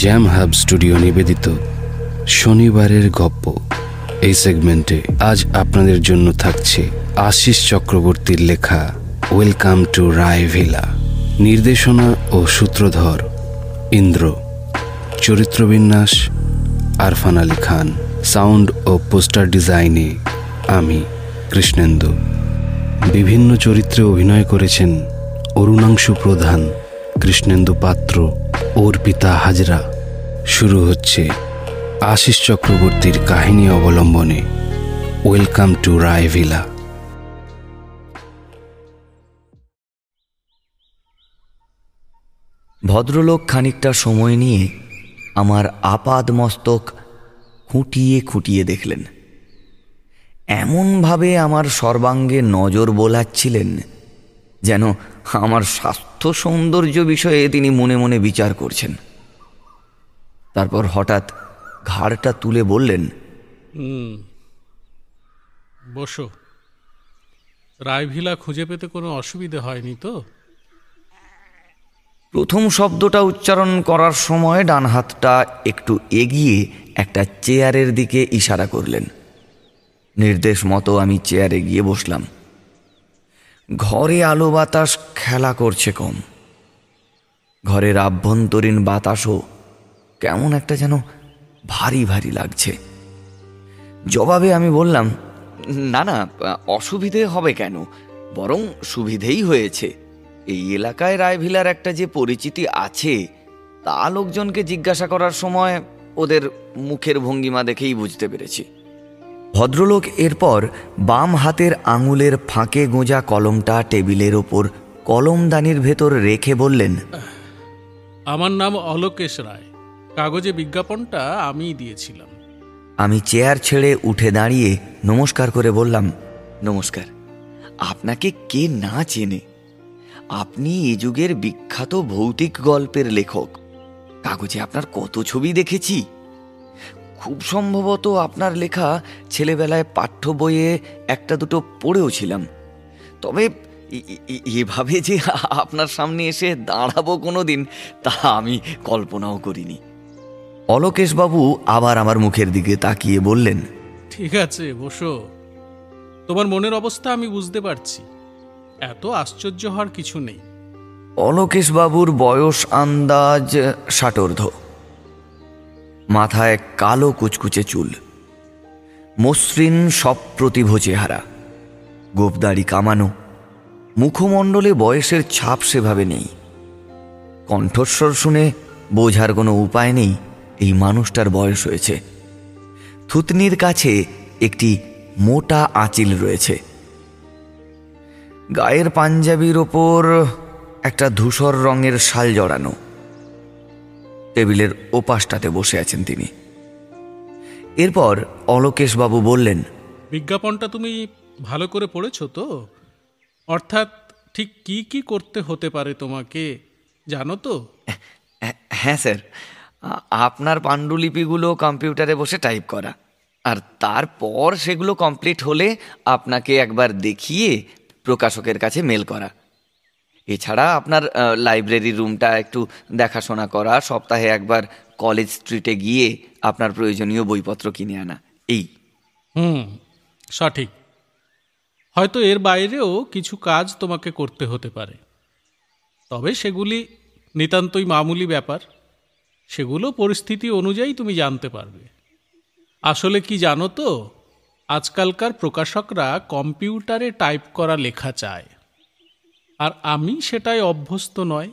Jam Hub studio নিবেদিত শনিবারের গপ্প। এই সেগমেন্টে আজ আপনাদের জন্য থাকছে আশিস চক্রবর্তীর লেখা ওয়েলকাম টু রায় ভিলা নির্দেশনা ও সূত্রধর ইন্দ্র। চরিত্রবিন্যাস আরফান আলী খান। সাউন্ড ও পোস্টার ডিজাইনে আমি, কৃষ্ণেন্দু। বিভিন্ন চরিত্রে অভিনয় করেছেন অরুণাংশু প্রধান কৃষ্ণেন্দু পাত্র। অর্পিতা হাজরা শুরু হচ্ছে আশিস চক্রবর্তীর কাহিনী অবলম্বনে। ওয়েলকাম টু রায় ভিলা ভদ্রলোক খানিকটা সময় নিয়ে আমার আপাদ মস্তক খুঁটিয়ে খুঁটিয়ে দেখলেন। এমনভাবে আমার সর্বাঙ্গে নজর বোলাচ্ছিলেন যেন আমার স্বাস্থ্য সৌন্দর্য বিষয়ে তিনি মনে মনে বিচার করছেন। তারপর হঠাৎ ঘাড়টা তুলে বললেন বসো। রায়ভিলা খুঁজে পেতে কোনো অসুবিধে হয়নি তো? প্রথম শব্দটা উচ্চারণ করার সময় ডান হাতটা একটু এগিয়ে একটা চেয়ারের দিকে ইশারা করলেন। নির্দেশ মতো আমি চেয়ারে গিয়ে বসলাম। ঘরে আলো বাতাস খেলা করছে কম। ঘরের আভ্যন্তরীণ বাতাসও কেমন একটা যেন ভারী ভারী লাগছে। জবাবে আমি বললাম, না না, অসুবিধে হবে কেন? বরং সুবিধেই হয়েছে। এই এলাকায় রায়ভিলার একটা যে পরিচিতি আছে, তা লোকজনকে জিজ্ঞাসা করার সময় ওদের মুখের ভঙ্গিমা দেখেই বুঝতে পেরেছি। ভদ্রলোক এরপর বাম হাতের আঙুলের ফাঁকে গোঁজা কলমটা টেবিলের ওপর কলমদানির ভেতর রেখে বললেন আমার নাম অলোকেশ রায়। কাগজে বিজ্ঞাপনটা আমিই দিয়েছিলাম। আমি চেয়ার ছেড়ে উঠে দাঁড়িয়ে নমস্কার করে বললাম নমস্কার। আপনাকে কে না চেনে? আপনি এ যুগের বিখ্যাত ভৌতিক গল্পের লেখক। কাগজে আপনার কত ছবি দেখেছি? খুব সম্ভবত আপনার লেখা ছেলেবেলায় পাঠ্য বইয়ে একটা দুটো পড়েও ছিলাম তবে এভাবে যে আপনার সামনে এসে দাঁড়াবো কোনো দিন তা আমি কল্পনাও করিনি। অলোকেশবাবু আবার আমার মুখের দিকে তাকিয়ে বললেন ঠিক আছে বসো। তোমার মনের অবস্থা আমি বুঝতে পারছি। এত আশ্চর্য হওয়ার কিছু নেই। অলোকেশবাবুর বয়স আন্দাজ ষাটোর্ধ। মাথায় কালো কুচকুচে চুল। মসৃণ সপ্রতিভ চেহারা। গোপদাড়ি কামানো। মুখমণ্ডলে বয়সের ছাপ সেভাবে নেই। কণ্ঠস্বর শুনে বোঝার কোনো উপায় নেই, এই মানুষটার বয়স হয়েছে। থুতনির কাছে একটি মোটা আঁচিল রয়েছে। গায়ের পাঞ্জাবির ওপর একটা ধূসর রঙের শাল জড়ানো। টেবিলের ওপাশটাতে বসে আছেন তিনি। এরপর অলোকেশবাবু বললেন বিজ্ঞাপনটা তুমি ভালো করে পড়েছো তো? অর্থাৎ ঠিক কি কি করতে হতে পারে তোমাকে জানো তো? হ্যাঁ স্যার আপনার পাণ্ডুলিপিগুলো কম্পিউটারে বসে টাইপ করা আর তারপর সেগুলো কমপ্লিট হলে আপনাকে একবার দেখিয়ে প্রকাশকের কাছে মেল করা। এছাড়া আপনার লাইব্রেরি রুমটা একটু দেখাশোনা করা, সপ্তাহে একবার কলেজ স্ট্রিটে গিয়ে আপনার প্রয়োজনীয় বইপত্র কিনে আনা, এই। হুম, সঠিক। হয়তো এর বাইরেও কিছু কাজ তোমাকে করতে হতে পারে। তবে সেগুলি নিতান্তই মামুলি ব্যাপার। সেগুলো পরিস্থিতি অনুযায়ী তুমি জানতে পারবে। আসলে কি জানো তো, আজকালকার প্রকাশকরা কম্পিউটারে টাইপ করা লেখা চায়। আর আমি সেটাই অভ্যস্ত নয়।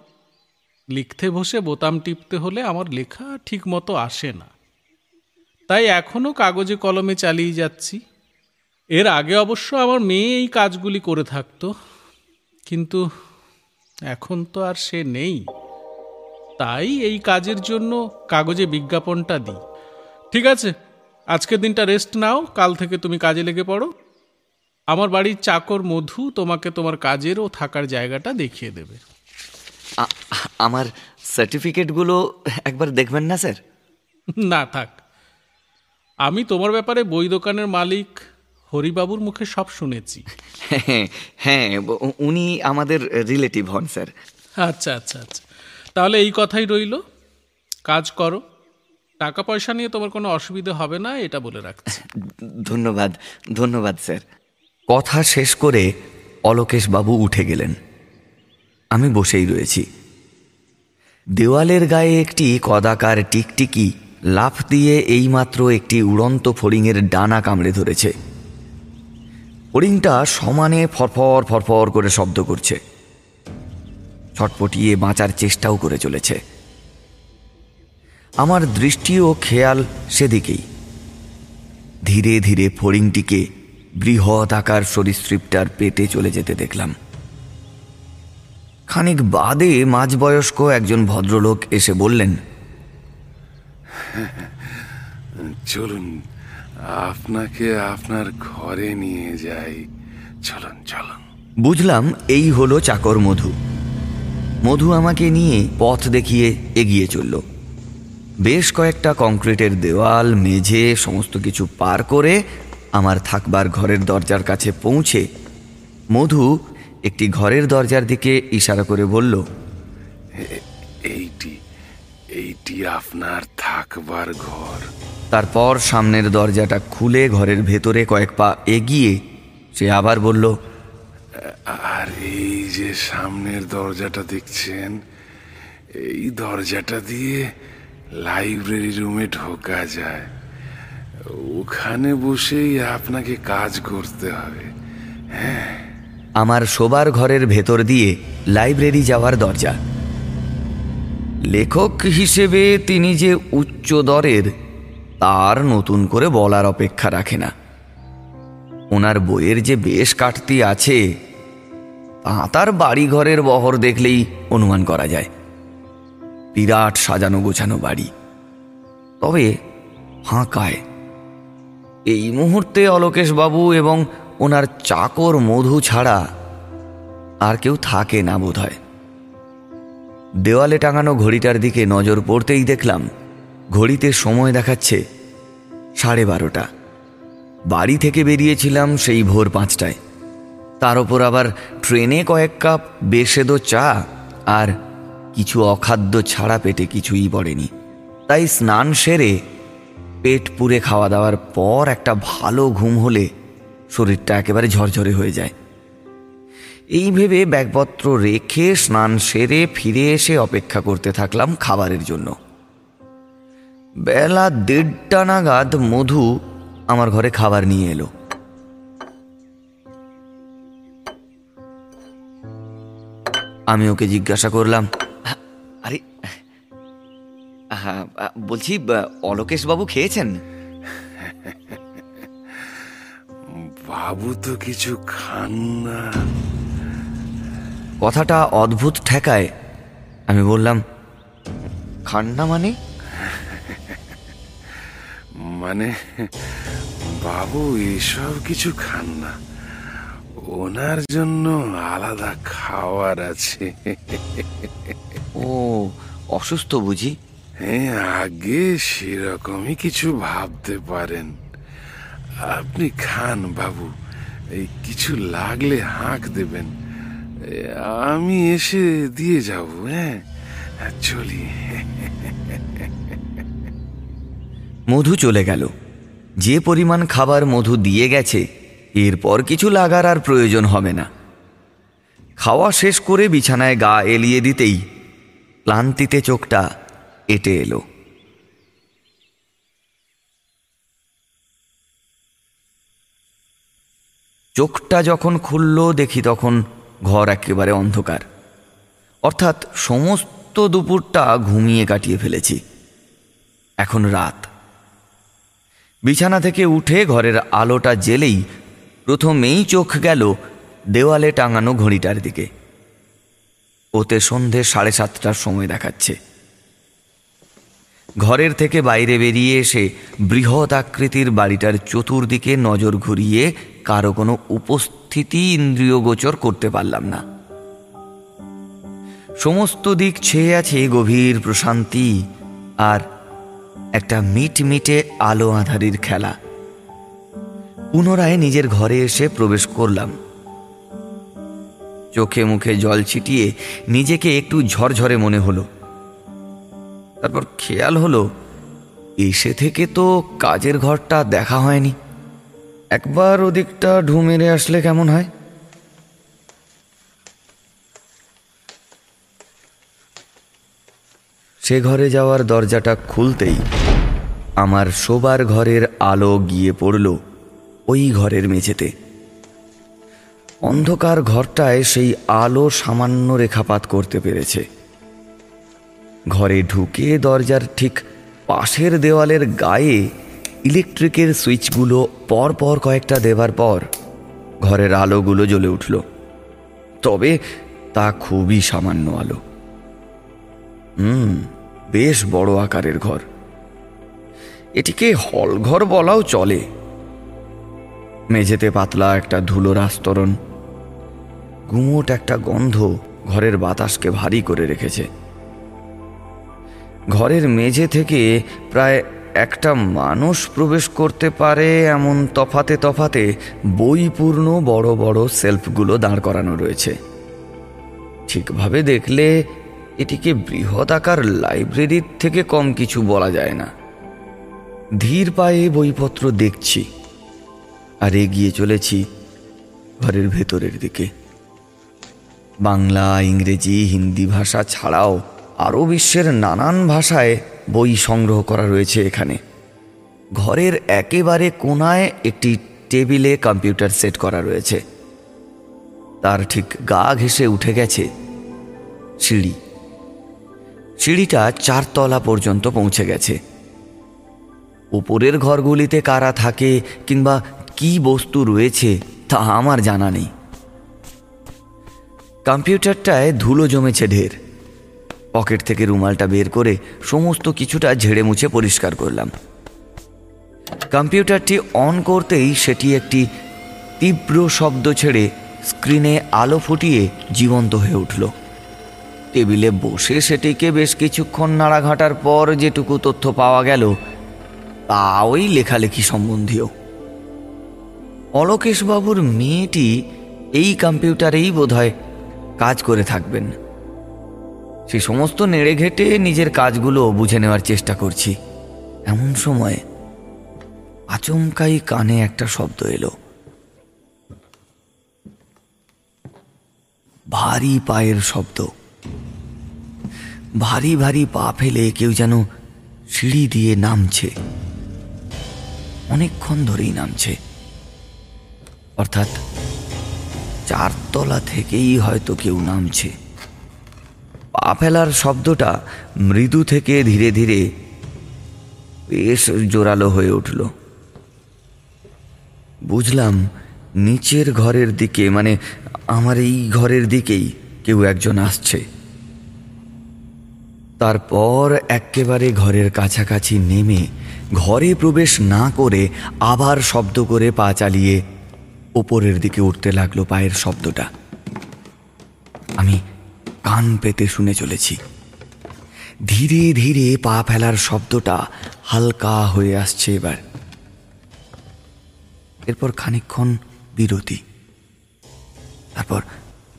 লিখতে বসে বোতাম টিপতে হলে আমার লেখা ঠিকমতো আসে না। তাই এখনও কাগজে কলমে চালিয়ে যাচ্ছি। এর আগে অবশ্য আমার মেয়ে এই কাজগুলি করে থাকতো। কিন্তু এখন তো আর সে নেই। তাই এই কাজের জন্য কাগজে বিজ্ঞাপনটা দিই। ঠিক আছে, আজকের দিনটা রেস্ট নাও। কাল থেকে তুমি কাজে লেগে পড়ো। আমার বাড়ির চাকর মধু তোমাকে তোমার কাজের ও থাকার জায়গাটা দেখিয়ে দেবে। আমার সার্টিফিকেটগুলো একবার দেখবেন না স্যার? না থাক। আমি তোমার ব্যাপারে বই দোকানের মালিক হরিবাবুর মুখে সব শুনেছি। হ্যাঁ হ্যাঁ উনি আমাদের রিলেটিভ হন স্যার। আচ্ছা আচ্ছা আচ্ছা। তাহলে এই কথাই রইল। কাজ করো। টাকা পয়সা নিয়ে তোমার কোনো অসুবিধা হবে না এটা বলে রাখছি। ধন্যবাদ ধন্যবাদ স্যার। কথা শেষ করে অলোকেশ বাবু উঠে গেলেন। আমি বসেই রয়েছি। দেওয়ালের গায়ে একটি কদাকার টিকটিকি লাফ দিয়ে এইমাত্র একটি উড়ন্ত ফড়িংয়ের ডানা কামড়ে ধরেছে। ফড়িংটা সমানে ফরফর ফরফর করে শব্দ করছে। ছটপটিয়ে বাঁচার চেষ্টাও করে চলেছে। আমার দৃষ্টি ও খেয়াল সেদিকেই। ধীরে ধীরে ফড়িংটিকে বৃহৎ আকার সরীসৃপটার পেটে চলে যেতে দেখলাম। খানিক বাদে মাঝবয়স্ক একজন ভদ্রলোক এসে বললেন চলুন আপনাকে আপনার ঘরে নিয়ে যাই। চলুন চলুন। বুঝলাম এই হলো চাকর মধু। মধু আমাকে নিয়ে পথ দেখিয়ে এগিয়ে চলল। বেশ কয়েকটা কংক্রিটের দেওয়াল মেঝে সমস্ত কিছু পার করে আমার থাকবার ঘরের দরজার কাছে পৌঁছে মধু একটি ঘরের দরজার দিকে ইশারা করে বলল এইটি এইটি আপনার থাকবার ঘর। তারপর সামনের দরজাটা খুলে ঘরের ভেতরে কয়েক পা এগিয়ে সে আবার বলল আর এই যে সামনের দরজাটা দেখছেন এই দরজাটা দিয়ে লাইব্রেরি রুমে ঢোকা যায়। ওখানে বসেই আপনাকে কাজ করতে হবে। হ্যাঁ। আমার শোবার ঘরের ভেতর দিয়ে লাইব্রেরি যাওয়ার দরজা। লেখক হিসেবে তিনি যে উচ্চ দরের, তার নতুন করে বলার অপেক্ষা রাখে না। ওনার বইয়ের যে বেশ কাটতি আছে, তা তার বাড়ি ঘরের বহর দেখলেই অনুমান করা যায়। বিরাট সাজানো গোছানো বাড়ি। তবে ফাঁকায় এই মুহূর্তে অলোকেশ বাবু এবং ওনার চাকর মধু ছাড়া আর কেউ থাকে না বোধ হয় দেওয়ালে টাঙানো ঘড়িটার দিকে নজর পড়তেই দেখলাম, ঘড়িতে সময় দেখাচ্ছে সাড়ে বারোটা। বাড়ি থেকে বেরিয়েছিলাম সেই ভোর পাঁচটায়। তার ওপর আবার ট্রেনে কয়েক কাপ বেসেদো চা আর কিছু অখাদ্য ছাড়া পেটে কিছুই পড়েনি। তাই স্নান সেরে পেট পুড়ে খাওয়া দাওয়ার পর একটা ভালো ঘুম হলে শরীরটা একেবারে ঝরঝরে হয়ে যায়। এই ভেবে ব্যাগপত্র রেখে স্নান সেরে ফিরে এসে অপেক্ষা করতে থাকলাম খাবারের জন্য। বেলা দেড়টা নাগাদ মধু আমার ঘরে খাবার নিয়ে এলো। আমি ওকে জিজ্ঞাসা করলাম হ্যাঁ বলছি অলোকেশ বাবু খেয়েছেন? বাবু তো কিছু খান না। কথাটা অদ্ভুত ঠেকায়। আমি বললাম খান না মানে? মানে বাবু এসব কিছু খান না। ওনার জন্য আলাদা খাওয়ার আছে। ও অসুস্থ বুঝি? হ্যাঁ আগে সেরকমই কিছু ভাবতে পারেন। আপনি খান বাবু, এই কিছু লাগলে হাঁক দেবেন। আমি এসে দিয়ে যাব হ্যাঁ চলি। মধু চলে গেল। যে পরিমাণ খাবার মধু দিয়ে গেছে, এরপর কিছু লাগার আর প্রয়োজন হবে না। খাওয়া শেষ করে বিছানায় গা এলিয়ে দিতেই ক্লান্তিতে চোখটা এটে এলো। চোখটা যখন খুলল, দেখি তখন ঘর একেবারে অন্ধকার। অর্থাৎ সমস্ত দুপুরটা ঘুমিয়ে কাটিয়ে ফেলেছি। এখন রাত। বিছানা থেকে উঠে ঘরের আলোটা জেলেই প্রথমেই চোখ গেল দেওয়ালে টাঙানো ঘড়িটার দিকে। ওতে সন্ধে সাড়ে সাতটার সময় দেখাচ্ছে। ঘরের থেকে বাইরে বেরিয়ে এসে বৃহৎ আকৃতির বাড়িটার চতুর্দিকে নজর ঘুরিয়ে কারও কোনো উপস্থিতি ইন্দ্রিয়গোচর করতে পারলাম না। সমস্ত দিক ছেয়ে আছে গভীর প্রশান্তি আর একটা মিটমিটে আলো আধারির খেলা। পুনরায় নিজের ঘরে এসে প্রবেশ করলাম। চোখে মুখে জল ছিটিয়ে নিজেকে একটু ঝরঝরে মনে হলো। তারপর খেয়াল হলো, এসে থেকে তো কাজের ঘরটা দেখা হয়নি। একবার ওদিকটা ঢু মেরে আসলে কেমন হয়? সে ঘরে যাওয়ার দরজাটা খুলতেই আমার শোবার ঘরের আলো গিয়ে পড়ল ওই ঘরের মেঝেতে। অন্ধকার ঘরটায় সেই আলো সামান্য রেখাপাত করতে পেরেছে। ঘরে ঢুকে দরজার ঠিক পাশের দেওয়ালের গায়ে ইলেকট্রিকের সুইচগুলো পর পর কয়েকটা দেবার পর ঘরের আলোগুলো জ্বলে উঠল। তবে তা খুবই সামান্য আলো। হুম, বেশ বড় আকারের ঘর। এটিকে হল ঘর বলাও চলে। মেঝেতে পাতলা একটা ধুলোর আস্তরণ। গুমোট একটা গন্ধ ঘরের বাতাসকে ভারী করে রেখেছে। ঘরের মেঝে থেকে প্রায় একটা মানুষ প্রবেশ করতে পারে এমন তফাতে তফাতে বইপূর্ণ বড় বড় সেলফগুলো দাঁড় করানো রয়েছে। ঠিকভাবে দেখলে এটিকে বৃহৎ আকার লাইব্রেরির থেকে কম কিছু বলা যায় না। ধীর পায়ে বইপত্র দেখছি আর এগিয়ে চলেছি ঘরের ভেতরের দিকে। বাংলা, ইংরেজি, হিন্দি ভাষা ছাড়াও আরও বিশ্বের নানান ভাষায় বই সংগ্রহ করা রয়েছে এখানে। ঘরের একেবারে কোনায় একটি টেবিলে কম্পিউটার সেট করা রয়েছে। তার ঠিক গা ঘেসে উঠে গেছে সিঁড়ি। সিঁড়িটা চারতলা পর্যন্ত পৌঁছে গেছে। উপরের ঘরগুলিতে কারা থাকে কিংবা কি বস্তু রয়েছে তা আমার জানা নেই। কম্পিউটারটায় ধুলো জমেছে ঢের। পকেট থেকে রুমালটা বের করে সমস্ত কিছুটা ঝেড়ে মুছে পরিষ্কার করলাম। কম্পিউটারটি অন করতেই সেটি একটি তীব্র শব্দ ছেড়ে স্ক্রিনে আলো ফুটিয়ে জীবন্ত হয়ে উঠল। টেবিলে বসে সেটিকে বেশ কিছুক্ষণ নাড়াঘাটার পর যেটুকু তথ্য পাওয়া গেল, তা ওই লেখালেখি সম্বন্ধীয়। অলোকেশবাবুর মেয়েটি এই কম্পিউটারেই বোধহয় কাজ করে থাকবেন। সে সমস্ত নেড়ে ঘেটে নিজের কাজগুলো বুঝে নেওয়ার চেষ্টা করছি। এমন সময় আচমকাই কানে একটা শব্দ এলো। ভারী পায়ের শব্দ। ভারী ভারী পা ফেলে কেউ যেন সিঁড়ি দিয়ে নামছে। অনেকক্ষণ ধরেই নামছে। অর্থাৎ চারতলা থেকেই হয়তো কেউ নামছে। পা ফেলার শব্দটা মৃদু থেকে ধীরে ধীরে বেশ জোরালো হয়ে উঠল। বুঝলাম নিচের ঘরের দিকে মানে আমার এই ঘরের দিকেই কেউ একজন আসছে। তারপর একেবারে ঘরের কাছাকাছি নেমে ঘরে প্রবেশ না করে আবার শব্দ করে পা চালিয়ে ওপরের দিকে উঠতে লাগল পায়ের শব্দটা। আমি কান পেতে শুনে চলেছি। ধীরে ধীরে পা ফেলার শব্দটা হালকা হয়ে আসছে এবার। এরপর খানিকক্ষণ বিরতি। তারপর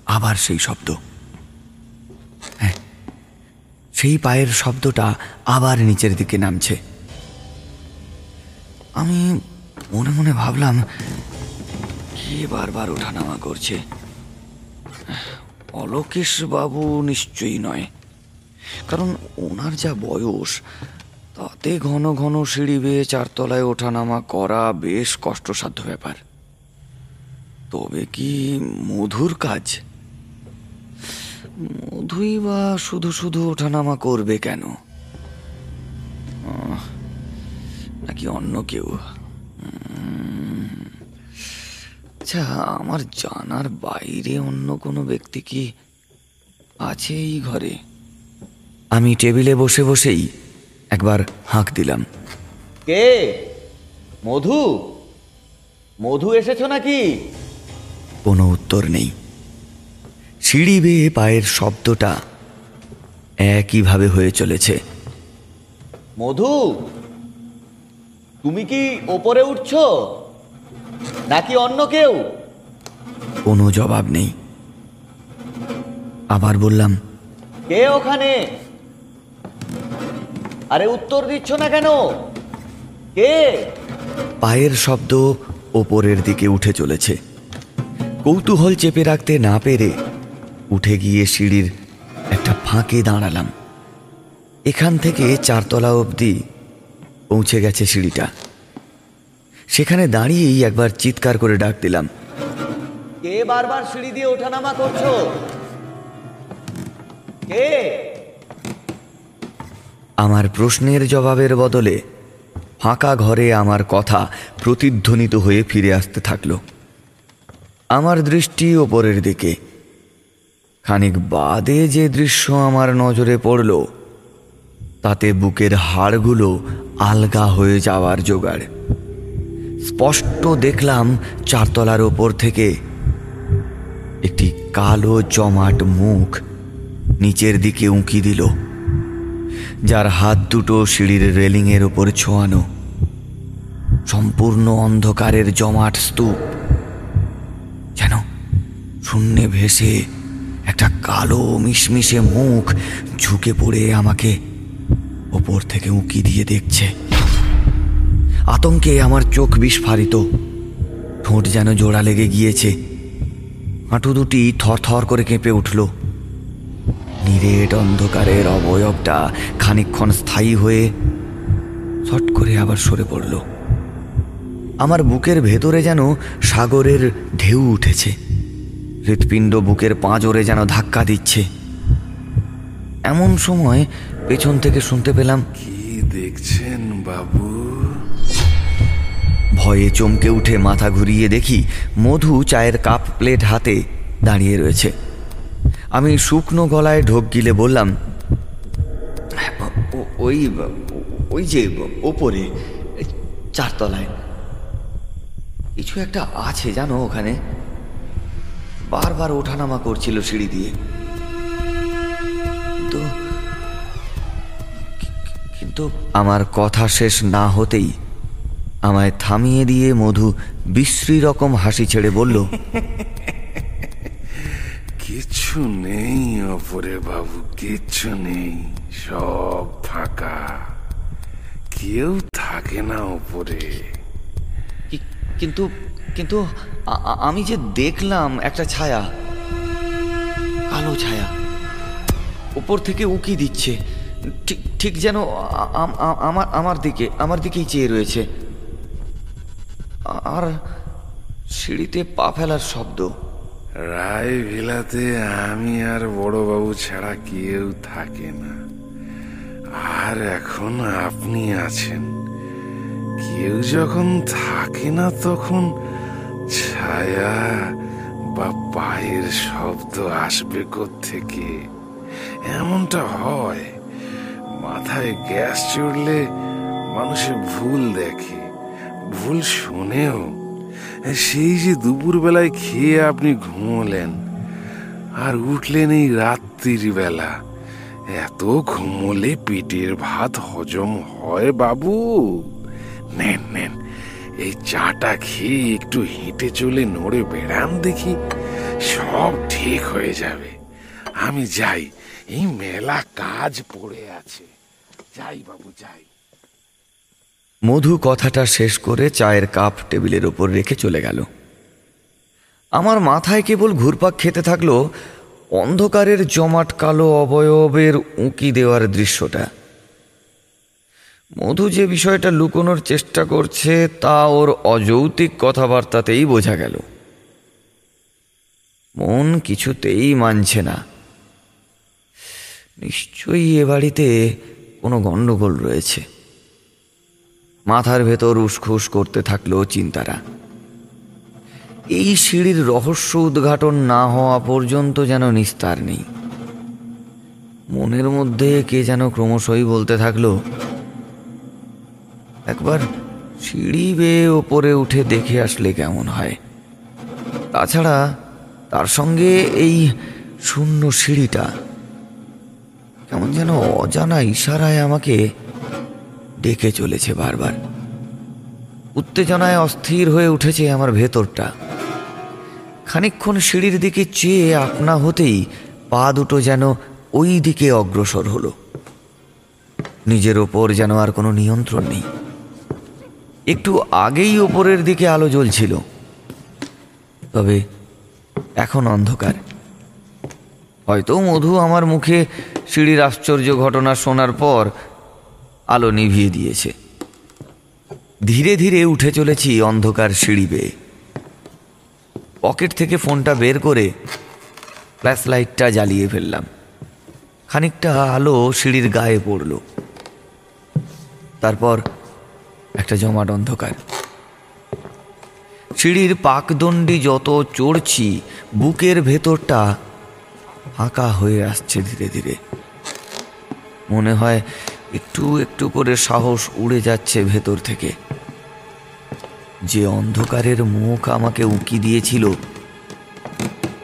আবার সেই শব্দ। হ্যাঁ সেই পায়ের শব্দটা আবার নিচের দিকে নামছে। আমি মনে মনে ভাবলাম, কে বারবার ওঠানামা করছে? বাবু নিশ্চয়ই নয়। কারণ ওনার যা বয়স, তাতে ঘন ঘন সিঁড়ি বেয়ে চারতলায় ওঠানামা করা বেশ কষ্টসাধ্য ব্যাপার। তবে কি মধুর কাজ? মধুই বা শুধু শুধু ওঠানামা করবে কেন? নাকি অন্য কেউ? আচ্ছা আমার জানার বাইরে অন্য কোনো ব্যক্তি কি আছে এই ঘরে? আমি টেবিলে বসে বসেই একবার হাঁক দিলাম। কে? মধু? মধু এসেছ নাকি? কোনো উত্তর নেই। সিঁড়ি বেয়ে পায়ের শব্দটা একইভাবে হয়ে চলেছে। মধু তুমি কি ওপরে উঠছো? নাকি অন্য কেউ? কোনো জবাব নেই। আবার বললাম কে ওখানে? আরে উত্তর দিচ্ছ না কেন? কে? পায়ের শব্দ ওপরের দিকে উঠে চলেছে। কৌতূহল চেপে রাখতে না পেরে উঠে গিয়ে সিঁড়ির একটা ফাঁকে দাঁড়ালাম। এখান থেকে চারতলা অবধি পৌঁছে গেছে সিঁড়িটা। সেখানে দাঁড়িয়েই একবার চিৎকার করে ডাক দিলাম। কে বারবার সিঁড়ি দিয়ে ওঠানামা করছ? কে? আমার প্রশ্নের জবাবের বদলে ফাঁকা ঘরে আমার কথা প্রতিধ্বনিত হয়ে ফিরে আসতে থাকল। আমার দৃষ্টি ওপরের দিকে। খানিক বাদে যে দৃশ্য আমার নজরে পড়ল তাতে বুকের হাড়গুলো আলগা হয়ে যাওয়ার জোগাড়। স্পষ্ট দেখলাম চারতলার ওপর থেকে একটি কালো জমাট মুখ নিচের দিকে উঁকি দিল, যার হাত দুটো সিঁড়ির রেলিংয়ের ওপর ছোঁয়ানো। সম্পূর্ণ অন্ধকারের জমাট স্তূপ, যেন শূন্যে ভেসে একটা কালো মিশমিশে মুখ ঝুঁকে পড়ে আমাকে ওপর থেকে উঁকি দিয়ে দেখছে। আতঙ্কে আমার চোখ বিস্ফারিত। ঠোঁট যেন জোড়া লেগে গিয়েছে। হাঁটু দুটি থরথর করে কেঁপে উঠল। নিরেট অন্ধকারের অবয়বটা খানিকক্ষণ স্থায়ী হয়ে ছট করে আবার সরে পড়ল। আমার বুকের ভেতরে যেন সাগরের ঢেউ উঠেছে। হৃৎপিণ্ড বুকের পাঁজরে যেন ধাক্কা দিচ্ছে। এমন সময় পেছন থেকে শুনতে পেলাম, কি দেখছেন বাবু? ভয়ে চমকে উঠে মাথা ঘুরিয়ে দেখি মধু চায়ের কাপ প্লেট হাতে দাঁড়িয়ে রয়েছে। আমি শুকনো গলায় ঢোক গিলে বললাম ওই ওই যে ওপরে, চারতলায়। কিছু একটা আছে জানো ওখানে? বারবার ওঠানামা করছিল সিঁড়ি দিয়ে। কিন্তু আমার কথা শেষ না হতেই আমায় থামিয়ে দিয়ে মধু বিশ্রী রকম হাসি ছেড়ে বলল কিচ্ছু নেই ওপরে বাবু কিচ্ছু নেই সব ফাঁকা। কেউ থাকে না ওপরে "কি- কিন্তু কিন্তু আমি যে দেখলাম একটা ছায়া কালো ছায়া ওপর থেকে উকি দিচ্ছে ঠিক ঠিক যেন আমার আমার দিকে আমার দিকেই চেয়ে রয়েছে। আর সিঁড়িতে পা ফেলার শব্দ। রায় ভিলাতে আমি আর বড়বাবু ছাড়া কেউ থাকে না। আর এখন আপনি আছেন। কেউ যখন থাকে না তখন ছায়া বা পায়ের শব্দ আসবে থেকে এমনটা হয়, মাথায় গ্যাস চড়লে মানুষে ভুল দেখে। ভুল শোনেও সেই যে দুপুরবেলায় খেয়ে আপনি ঘুমোলেন, আর উঠলেন এই রাত্রির বেলা, এত ঘুমোলে পেটের ভাত হজম হয় বাবু। নেন নেন, এই চাটা খেয়ে একটু হেঁটে চলে নড়ে বেড়ান দেখি, সব ঠিক হয়ে যাবে। আমি যাই, এই মেলা কাজ পড়ে আছে। যাই বাবু, যাই। মধু কথাটা শেষ করে চায়ের কাপ টেবিলের ওপর রেখে চলে গেল। আমার মাথায় কেবল ঘুরপাক খেতে থাকল অন্ধকারের জমাট কালো অবয়বের উঁকি দেওয়ার দৃশ্যটা। মধু যে বিষয়টা লুকোনোর চেষ্টা করছে, তা ওর অযৌক্তিক কথাবার্তাতেই বোঝা গেল। মন কিছুতেই মানছে না। নিশ্চয়ই এ বাড়িতে কোনো গণ্ডগোল রয়েছে। মাথার ভেতর উসখুস করতে থাকল চিন্তারা। এই সিঁড়ির রহস্য উদ্ঘাটন না হওয়া পর্যন্ত যেন নিস্তার নেই। মনের মধ্যে কে যেন ক্রমশই বলতে থাকল, একবার সিঁড়ি বেয়ে ওপরে উঠে দেখে আসলে কেমন হয়। তাছাড়া তার সঙ্গে এই শূন্য সিঁড়িটা, কেমন যেন অজানা ইশারায় আমাকে ডেকে চলেছে বারবার। উত্তেজনায় অস্থির হয়ে উঠেছে আমার ভেতরটা। খানিকক্ষণ সিঁড়ির দিকে চেয়ে আপনা হতেই পা দুটো যেন ওই দিকে অগ্রসর হলো। নিজের ওপর যেন আর কোনো নিয়ন্ত্রণ নেই। একটু আগেই ওপরের দিকে আলো জ্বলছিল। তবে এখন অন্ধকার। হয়তো মধু আমার মুখে সিঁড়ির আশ্চর্য ঘটনা শোনার পর আলো নিভিয়ে দিয়েছে। ধীরে ধীরে উঠে চলেছি অন্ধকার সিঁড়ি বেয়ে। পকেট থেকে ফোনটা বের করে ফ্ল্যাশ লাইটটা জ্বালিয়ে ফেললাম। খানিকটা আলো সিঁড়ির গায়ে পড়ল। তারপর একটা জমাট অন্ধকার। সিঁড়ির পাকদণ্ডি যত চড়ছি, বুকের ভেতরটা ফাঁকা হয়ে আসছে ধীরে ধীরে। মনে হয় একটু একটু করে সাহস উড়ে যাচ্ছে ভেতর থেকে। যে অন্ধকারের মুখ আমাকে উকি দিয়েছিল,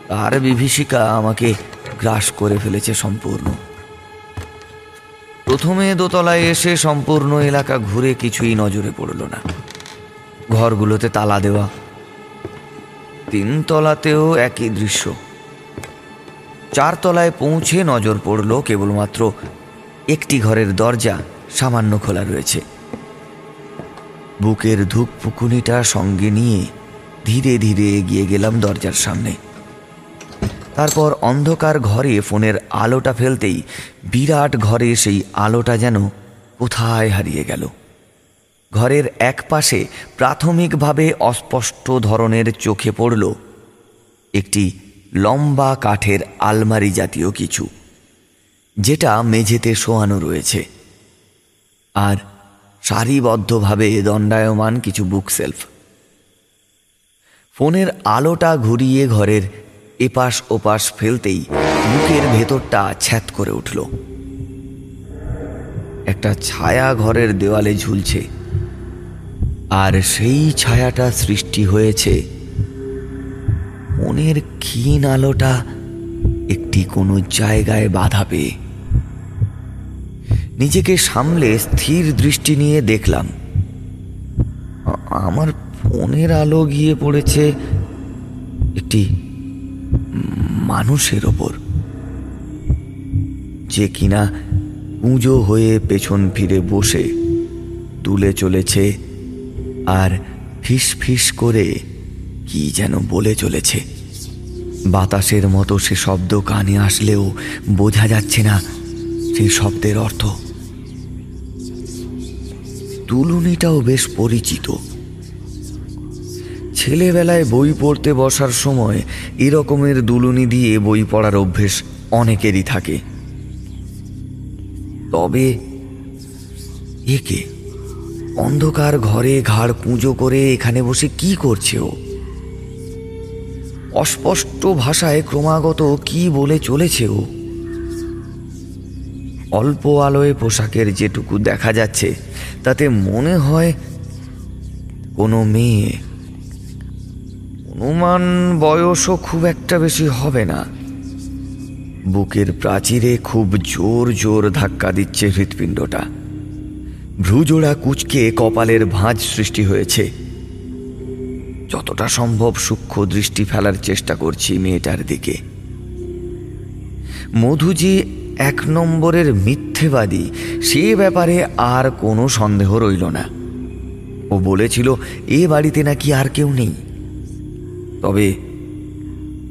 তার বিভীষিকা আমাকে গ্রাস করে ফেলেছে সম্পূর্ণ। প্রথমে দোতলায় এসে সম্পূর্ণ এলাকা ঘুরে কিছুই নজরে পড়ল না। ঘরগুলোতে তালা দেওয়া, তিনতলাতেও একই দৃশ্য। চারতলায় পৌঁছে নজর পড়ল কেবলমাত্র একটি ঘরের দরজা সামান্য খোলা রয়েছে। বুকের ধূপ পুকুনিটা সঙ্গে নিয়ে ধীরে ধীরে এগিয়ে গেলাম দরজার সামনে। তারপর অন্ধকার ঘরে ফোনের আলোটা ফেলতেই বিরাট ঘরে সেই আলোটা যেন কোথায় হারিয়ে গেল। ঘরের এক পাশে প্রাথমিকভাবে অস্পষ্ট ধরনের চোখে পড়ল একটি লম্বা কাঠের আলমারি জাতীয় কিছু। যেটা মেঝেতে শোয়ানো রয়েছে। আর সারিবদ্ধভাবে দণ্ডায়মান কিছু বুক সেলফ ফোনের আলোটা ঘুরিয়ে ঘরের এপাশ ওপাশ ফেলতেই বুকের ভেতরটা ছ্যাত করে উঠল। একটা ছায়া ঘরের দেওয়ালে ঝুলছে। আর সেই ছায়াটা সৃষ্টি হয়েছে। মনের ক্ষীণ আলোটা একটি কোনো জায়গায় বাধা পেয়ে। নিজেকে সামলে স্থির দৃষ্টি নিয়ে দেখলাম। আমার ফোনের আলো গিয়ে পড়েছে একটি মানুষের ওপর। যে কিনা কুঁজো হয়ে পেছন ফিরে বসে, তুলে চলেছে আর ফিস ফিস করে কি যেন বলে চলেছে। বাতাসের মতো সে শব্দ কানে আসলেও বোঝা যাচ্ছে না সেই শব্দের অর্থ। তুলুনিটাও বেশ পরিচিত। ছেলেবেলায় বই পড়তে বসার সময় এরকমের দুলুনি দিয়ে বই পড়ার অভ্যেস অনেকেরই থাকে। তবে একে অন্ধকার ঘরে ঘাড় পুজো করে এখানে বসে কি করছে ও? অস্পষ্ট ভাষায় ক্রমাগত কি বলে চলেছে ও অল্প আলোয় পোশাকের যেটুকু দেখা যাচ্ছে, তাতে মনে হয় কোনো মেয়ে। অনুমান বয়সও খুব একটা বেশি হবে না। বুকের প্রাচীরে খুব জোর জোর ধাক্কা দিচ্ছে হৃৎপিণ্ডটা। ভ্রুজোড়া কুচকে কপালের ভাঁজ সৃষ্টি হয়েছে। যতটা সম্ভব সূক্ষ্ম দৃষ্টি ফেলার চেষ্টা করছি মেয়েটার দিকে। মধুজি এক নম্বরের মিথ্যেবাদী, সে ব্যাপারে আর কোনো সন্দেহ রইল না। ও বলেছিল, এ বাড়িতে নাকি আর কেউ নেই। তবে,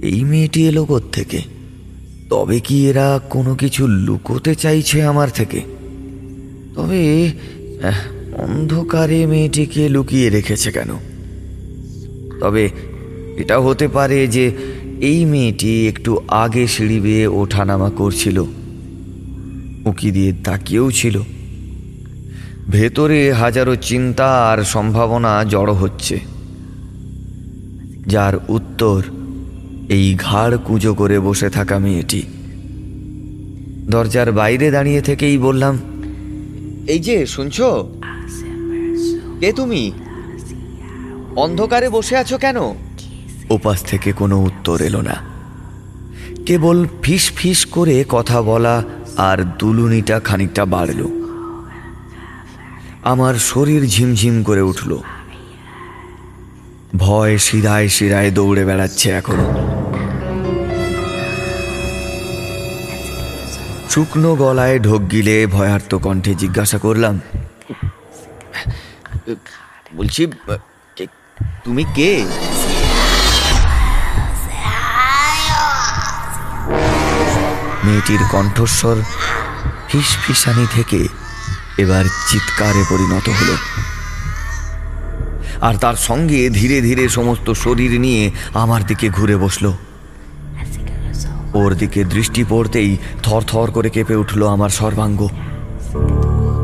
এই মেয়েটি এলো থেকে তবে কি এরা কোনো কিছু লুকোতে চাইছে আমার থেকে? তবে অন্ধকারে মেয়েটিকে লুকিয়ে রেখেছে কেন? তবে এটা হতে পারে যে এই মেয়েটি একটু আগে সিঁড়ি বেয়ে ওঠানামা করছিল। উঁকি দিয়ে তাকিয়েও ছিল। ভেতরে হাজারো চিন্তা আর সম্ভাবনা জড়ো হচ্ছে। যার উত্তর, এই ঘাড় কুজো করে বসে থাকা মেয়েটি। দরজার বাইরে দাঁড়িয়ে থেকেই বললাম, এই যে, শুনছো? কে তুমি? অন্ধকারে বসে আছো কেন? ওপাশ থেকে কোনো উত্তর এলো না। কেবল ফিস ফিস করে কথা বলা আর দুলুনিটা খানিকটা বাড়ল। আমার শরীর ঝিমঝিম করে উঠল। ভয় শিরায় শিরায় দৌড়ে বেড়াচ্ছে এখন। শুকনো গলায় ঢোক গিলে ভয়ার্ত কণ্ঠে জিজ্ঞাসা করলাম বলছি তুমি কে? মেয়েটির কণ্ঠস্বর ফিসফিসানি থেকে এবার চিৎকারে পরিণত হলো। আর তার সঙ্গে ধীরে ধীরে সমস্ত শরীর নিয়ে আমার দিকে ঘুরে বসল। ওর দিকে দৃষ্টি পড়তেই থর থর করে কেঁপে উঠল আমার সর্বাঙ্গ।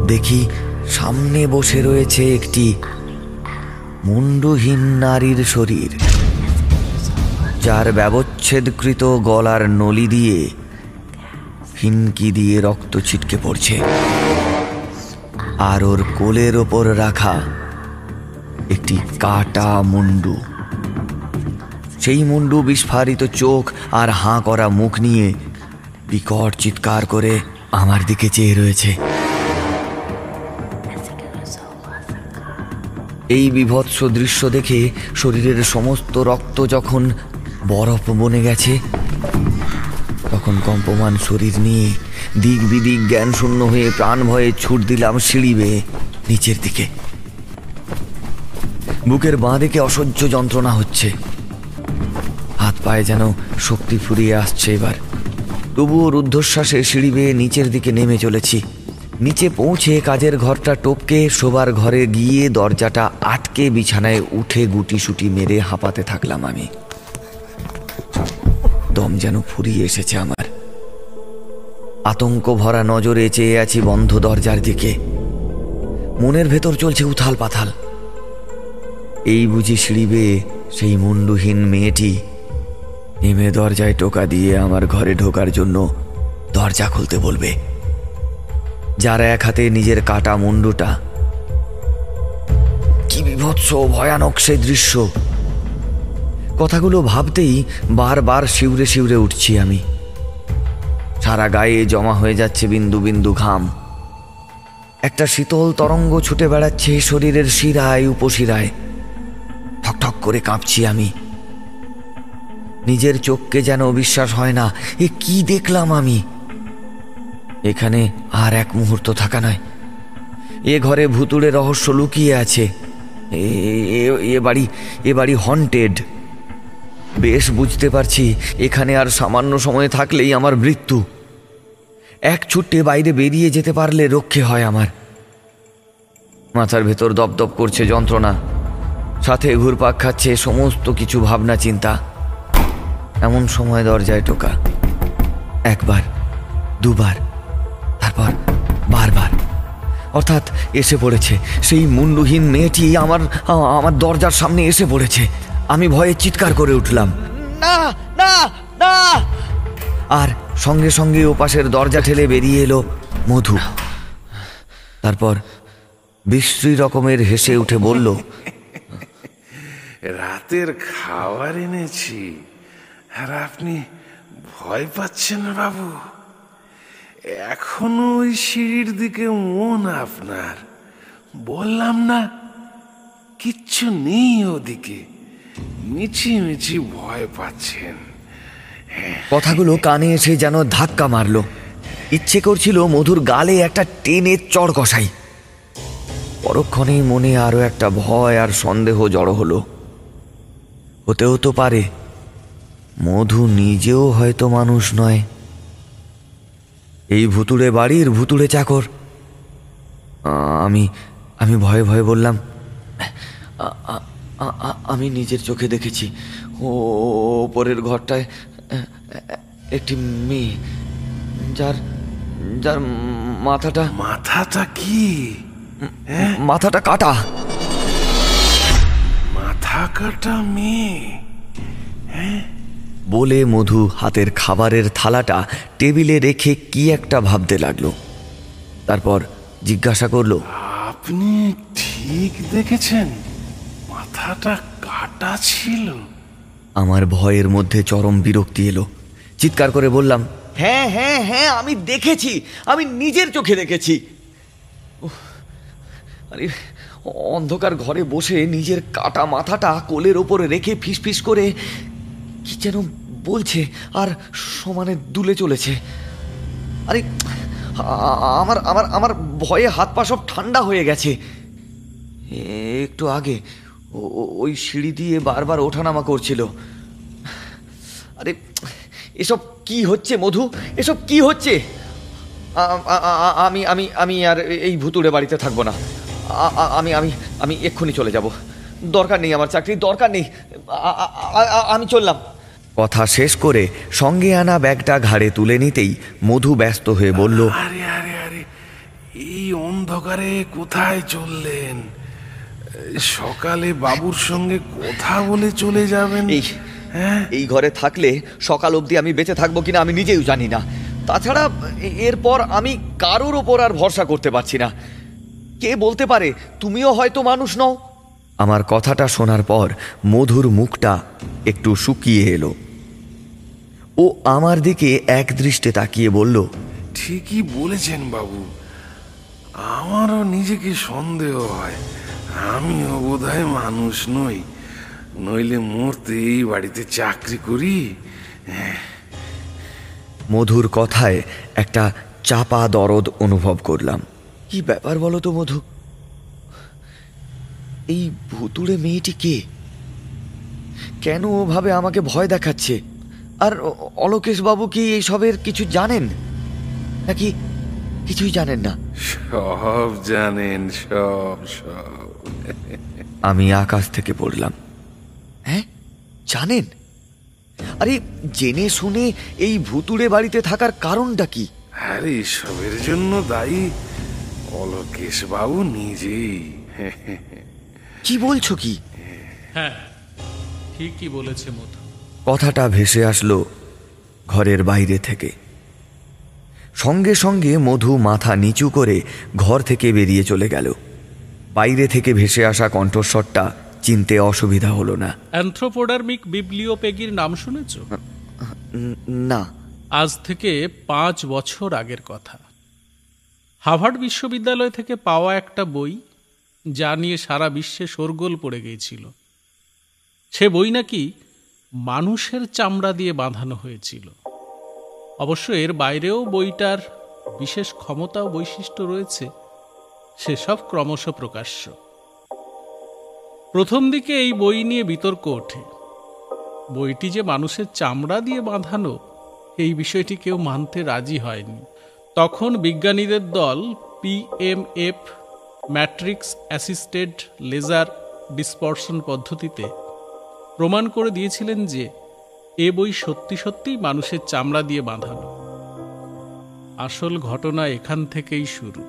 দেখি সামনে বসে রয়েছে একটি মুন্ডুহীন নারীর শরীর, যার ব্যবচ্ছেদকৃত গলার নলি দিয়ে হিনকি দিয়ে রক্ত ছিটকে পড়ছে, আর ওর কোলের ওপর রাখা একটি কাটা মুন্ডু সেই মুন্ডু বিস্ফারিত চোখ আর হাঁ করা মুখ নিয়ে বিকট চিৎকার করে আমার দিকে চেয়ে রয়েছে। এই বিভৎস দৃশ্য দেখে শরীরের সমস্ত রক্ত যখন বরফ বনে গেছে, তখন কম্পমান শরীর নিয়ে দিক বিদিক জ্ঞান শূন্য হয়ে প্রাণ ভয়ে ছুট দিলাম সিঁড়ি বেয়ে নিচের দিকে। বুকের বাঁ দিকে অসহ্য যন্ত্রণা হচ্ছে। হাত পায়ে যেন শক্তি ফুরিয়ে আসছে এবার। তবুও রুদ্ধশ্বাসে সিঁড়ি বেয়ে নিচের দিকে নেমে চলেছি। নিচে পৌঁছে কাজের ঘরটা টপকে, শোবার ঘরে গিয়ে দরজাটা আটকে বিছানায় উঠে গুটি সুটি মেরে হাঁপাতে থাকলাম আমি। দম যেন ফুরিয়ে এসেছে আমার। আতঙ্ক ভরা নজরে চেয়ে আছি বন্ধ দরজার দিকে। মনের ভেতর চলছে উথাল পাথাল। এই বুঝি সিঁড়ি বেয়ে সেই মুন্ডুহীন মেয়েটি নেমে দরজায় টোকা দিয়ে আমার ঘরে ঢোকার জন্য দরজা খুলতে বলবে। যার এক হাতে নিজের কাটা মুন্ডুটা। কি বিভৎস ভয়ানক সে দৃশ্য। কথাগুলো ভাবতেই বারবার শিউরে শিউরে উঠছি আমি। সারা গায়ে জমা হয়ে যাচ্ছে বিন্দু বিন্দু ঘাম। একটা শীতল তরঙ্গ ছুটে বেড়াচ্ছে শরীরের শিরায়, উপশিরায়। ঠকঠক করে কাঁপছি আমি। নিজের চোখকে যেন বিশ্বাস হয় না, এ কি দেখলাম আমি? এখানে আর এক মুহূর্ত থাকা নয়। এ ঘরে ভুতুড়ে রহস্য লুকিয়ে আছে। এ- বাড়ি, এ বাড়ি হন্টেড বেশ বুঝতে পারছি, এখানে আর সামান্য সময় থাকলেই আমার মৃত্যু। এক ছুট্টে বাইরে বেরিয়ে যেতে পারলে রক্ষে হয় আমার। মাথার ভেতর দপদপ করছে যন্ত্রণা। সাথে ঘুরপাক খাচ্ছে সমস্ত কিছু ভাবনা চিন্তা। এমন সময় দরজায় টোকা। একবার, দুবার তারপর বারবার। অর্থাৎ এসে পড়েছে। সেই মুন্ডুহীন মেয়েটি আমার আমার দরজার সামনে এসে পড়েছে। আমি ভয়ে চিৎকার করে উঠলাম। না না না! আর সঙ্গে সঙ্গে ওপাশের দরজা ঠেলে বেরিয়ে এলো মধু। তারপর বিশ্রী রকমের হেসে উঠে বলল রাতের খাবার এনেছি আর আপনি ভয় পাচ্ছেন বাবু। এখনও ওই সিঁড়ির দিকে মন আপনার। বললাম না, কিচ্ছু নেই ওদিকে। মিছি মিছি ভয় পাচ্ছেন। কথাগুলো কানে এসে যেন ধাক্কা মারলো। ইচ্ছে করছিল মধুর গালে একটা টেনে চড় কষাই। পরক্ষণেই মনে আরও একটা ভয় আর সন্দেহ জড়ো হলো। হতেও তো পারে, মধু নিজেও হয়তো মানুষ নয়। এই ভুতুড়ে বাড়ির ভুতুড়ে চাকর। আমি আমি ভয়ে ভয়ে বললাম "আ- আ- আ- আ- আমি নিজের চোখে দেখেছি। ও ওপরের ঘরটায় একটি মেয়ে যার যার মাথাটা মাথাটা কি? মাথাটা কাটা। মাথা কাটা মেয়ে? বলে মধু হাতের খাবারের থালাটা টেবিলে রেখে কি একটা ভাবতে লাগল। তারপর জিজ্ঞাসা করল আপনি ঠিক দেখেছেন মাথাটা কাটা ছিল? আমার ভয়ের মধ্যে চরম বিরক্তি এলো। চিৎকার করে বললাম হ্যাঁ হ্যাঁ হ্যাঁ আমি দেখেছি আমি নিজের চোখে দেখেছি। আরে অন্ধকার ঘরে বসে নিজের কাটা মাথাটা কোলের ওপরে রেখে ফিসফিস করে কি যেন বলছে আর সমানে দুলে চলেছে। আরে, আমার আমার আমার ভয়ে হাত পা সব ঠান্ডা হয়ে গেছে। একটু আগে ওই সিঁড়ি দিয়ে বারবার ওঠানামা করছিল। আরে, এসব কি হচ্ছে মধু? এসব কি হচ্ছে? আমি আমি আমি আর এই ভুতুড়ে বাড়িতে থাকব না। আমি আমি আমি এক্ষুনি চলে যাব। দরকার নেই আমার চাকরির দরকার নেই। আমি চললাম। কথা শেষ করে সঙ্গে আনা ব্যাগটা ঘাড়ে তুলে নিতেই মধু ব্যস্ত হয়ে বলল আরে আরে আরে এই অন্ধকারে কোথায় চললেন? সকালে বাবুর সঙ্গে কথা বলে চলে যাবেন। এই হ্যাঁ? এই ঘরে থাকলে সকাল অবধি আমি বেঁচে থাকব কিনা আমি নিজেও জানি না। তাছাড়া এরপর আমি কারোর ওপর আর ভরসা করতে পারছি না। কে বলতে পারে তুমিও হয়তো মানুষ নও। আমার কথাটা শোনার পর মধুর মুখটা একটু শুকিয়ে এলো। ও আমার দিকে এক দৃষ্টে তাকিয়ে বলল ঠিকই বলেছেন বাবু। আমারও নিজেকে সন্দেহ হয়। আমিও বোধহয় মানুষ নই। নইলে মরতে এই বাড়িতে চাকরি করি? মধুর কথায় একটা চাপা দরদ অনুভব করলাম। কি ব্যাপার বলো তো মধু? এই ভুতুড়ে মেয়েটি কে? কেন ওভাবে আমাকে ভয় দেখাচ্ছে? আর অলোকেশ বাবু কি এইসবের কিছু জানেন? নাকি কিছুই জানেন না? সব জানেন সব সব। আমি আকাশ থেকে পড়লাম। হ্যাঁ? জানেন? আরে জেনে শুনে এই ভুতুড়ে বাড়িতে থাকার কারণটা কি? আর এসবের জন্য দায়ী অলোকেশ বাবু নিজেই। কি বলছো কি? হ্যাঁ ঠিকই বলেছে মধু কথাটা ভেসে আসলো ঘরের বাইরে থেকে। সঙ্গে সঙ্গে মধু মাথা নিচু করে ঘর থেকে বেরিয়ে চলে গেল। বাইরে থেকে ভেসে আসা কণ্ঠস্বরটা চিনতে অসুবিধা হলো না। অ্যান্থ্রোপোডার্মিক বিবলিওপেগির নাম শুনেছ? না। আজ থেকে পাঁচ বছর আগের কথা। হাভার্ড বিশ্ববিদ্যালয় থেকে পাওয়া একটা বই যা নিয়ে সারা বিশ্বে শোরগোল পড়ে গিয়েছিল। সে বই নাকি মানুষের চামড়া দিয়ে বাঁধানো হয়েছিল। অবশ্য এর বাইরেও বইটার বিশেষ ক্ষমতা ও বৈশিষ্ট্য রয়েছে, সেসব ক্রমশ প্রকাশ্য। প্রথম দিকে এই বই নিয়ে বিতর্ক ওঠে। বইটি যে মানুষের চামড়া দিয়ে বাঁধানো, এই বিষয়টি কেউ মানতে রাজি হয়নি। তখন বিজ্ঞানীদের দল PMF matrix assisted laser dispersion পদ্ধতিতে প্রমাণ করে দিয়েছিলেন যে এ বই সত্যি সত্যিই মানুষের চামড়া দিয়ে বাঁধানো। আসল ঘটনা এখান থেকেই শুরু।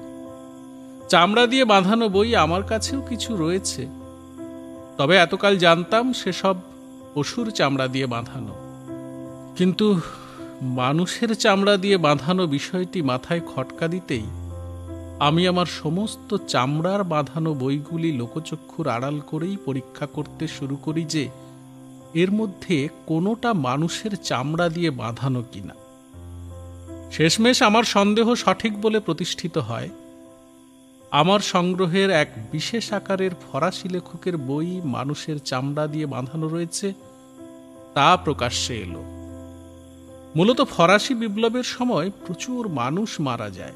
চামড়া দিয়ে বাঁধানো বই আমার কাছেও কিছু রয়েছে। তবে এতকাল জানতাম সেসব পশুর চামড়া দিয়ে বাঁধানো। কিন্তু মানুষের চামড়া দিয়ে বাঁধানো বিষয়টি মাথায় খটকা দিতেই আমি আমার সমস্ত চামড়ার বাঁধানো বইগুলি লোকচক্ষুর আড়াল করেই পরীক্ষা করতে শুরু করি যে এর মধ্যে কোনোটা মানুষের চামড়া দিয়ে বাঁধানো কিনা? শেষমেশ আমার সন্দেহ সঠিক বলে প্রতিষ্ঠিত হয়। আমার সংগ্রহের এক বিশেষ আকারের ফরাসি লেখকের বই মানুষের চামড়া দিয়ে বাঁধানো রয়েছে, তা প্রকাশ্যে এলো। মূলত ফরাসি বিপ্লবের সময় প্রচুর মানুষ মারা যায়।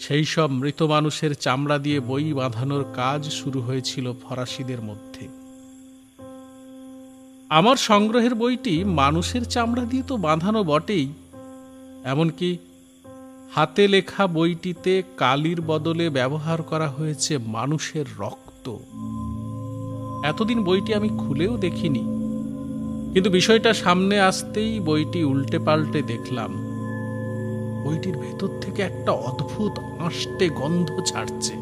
সেই সব মৃত মানুষের চামড়া দিয়ে বই বাঁধানোর কাজ শুরু হয়েছিল ফরাসিদের মধ্যে। আমার সংগ্রহের বইটি মানুষের চামড়া দিয়ে তো বাঁধানো বটেই। এমনকি হাতে লেখা বইটিতে কালির বদলে ব্যবহার করা হয়েছে মানুষের রক্ত। এতদিন বইটি আমি খুলেও দেখিনি। কিন্তু বিষয়টা সামনে আসতেই বইটি উল্টে পাল্টে দেখলাম। বইটির ভেতর থেকে একটা অদ্ভুত আঁশটে গন্ধ ছাড়ছে।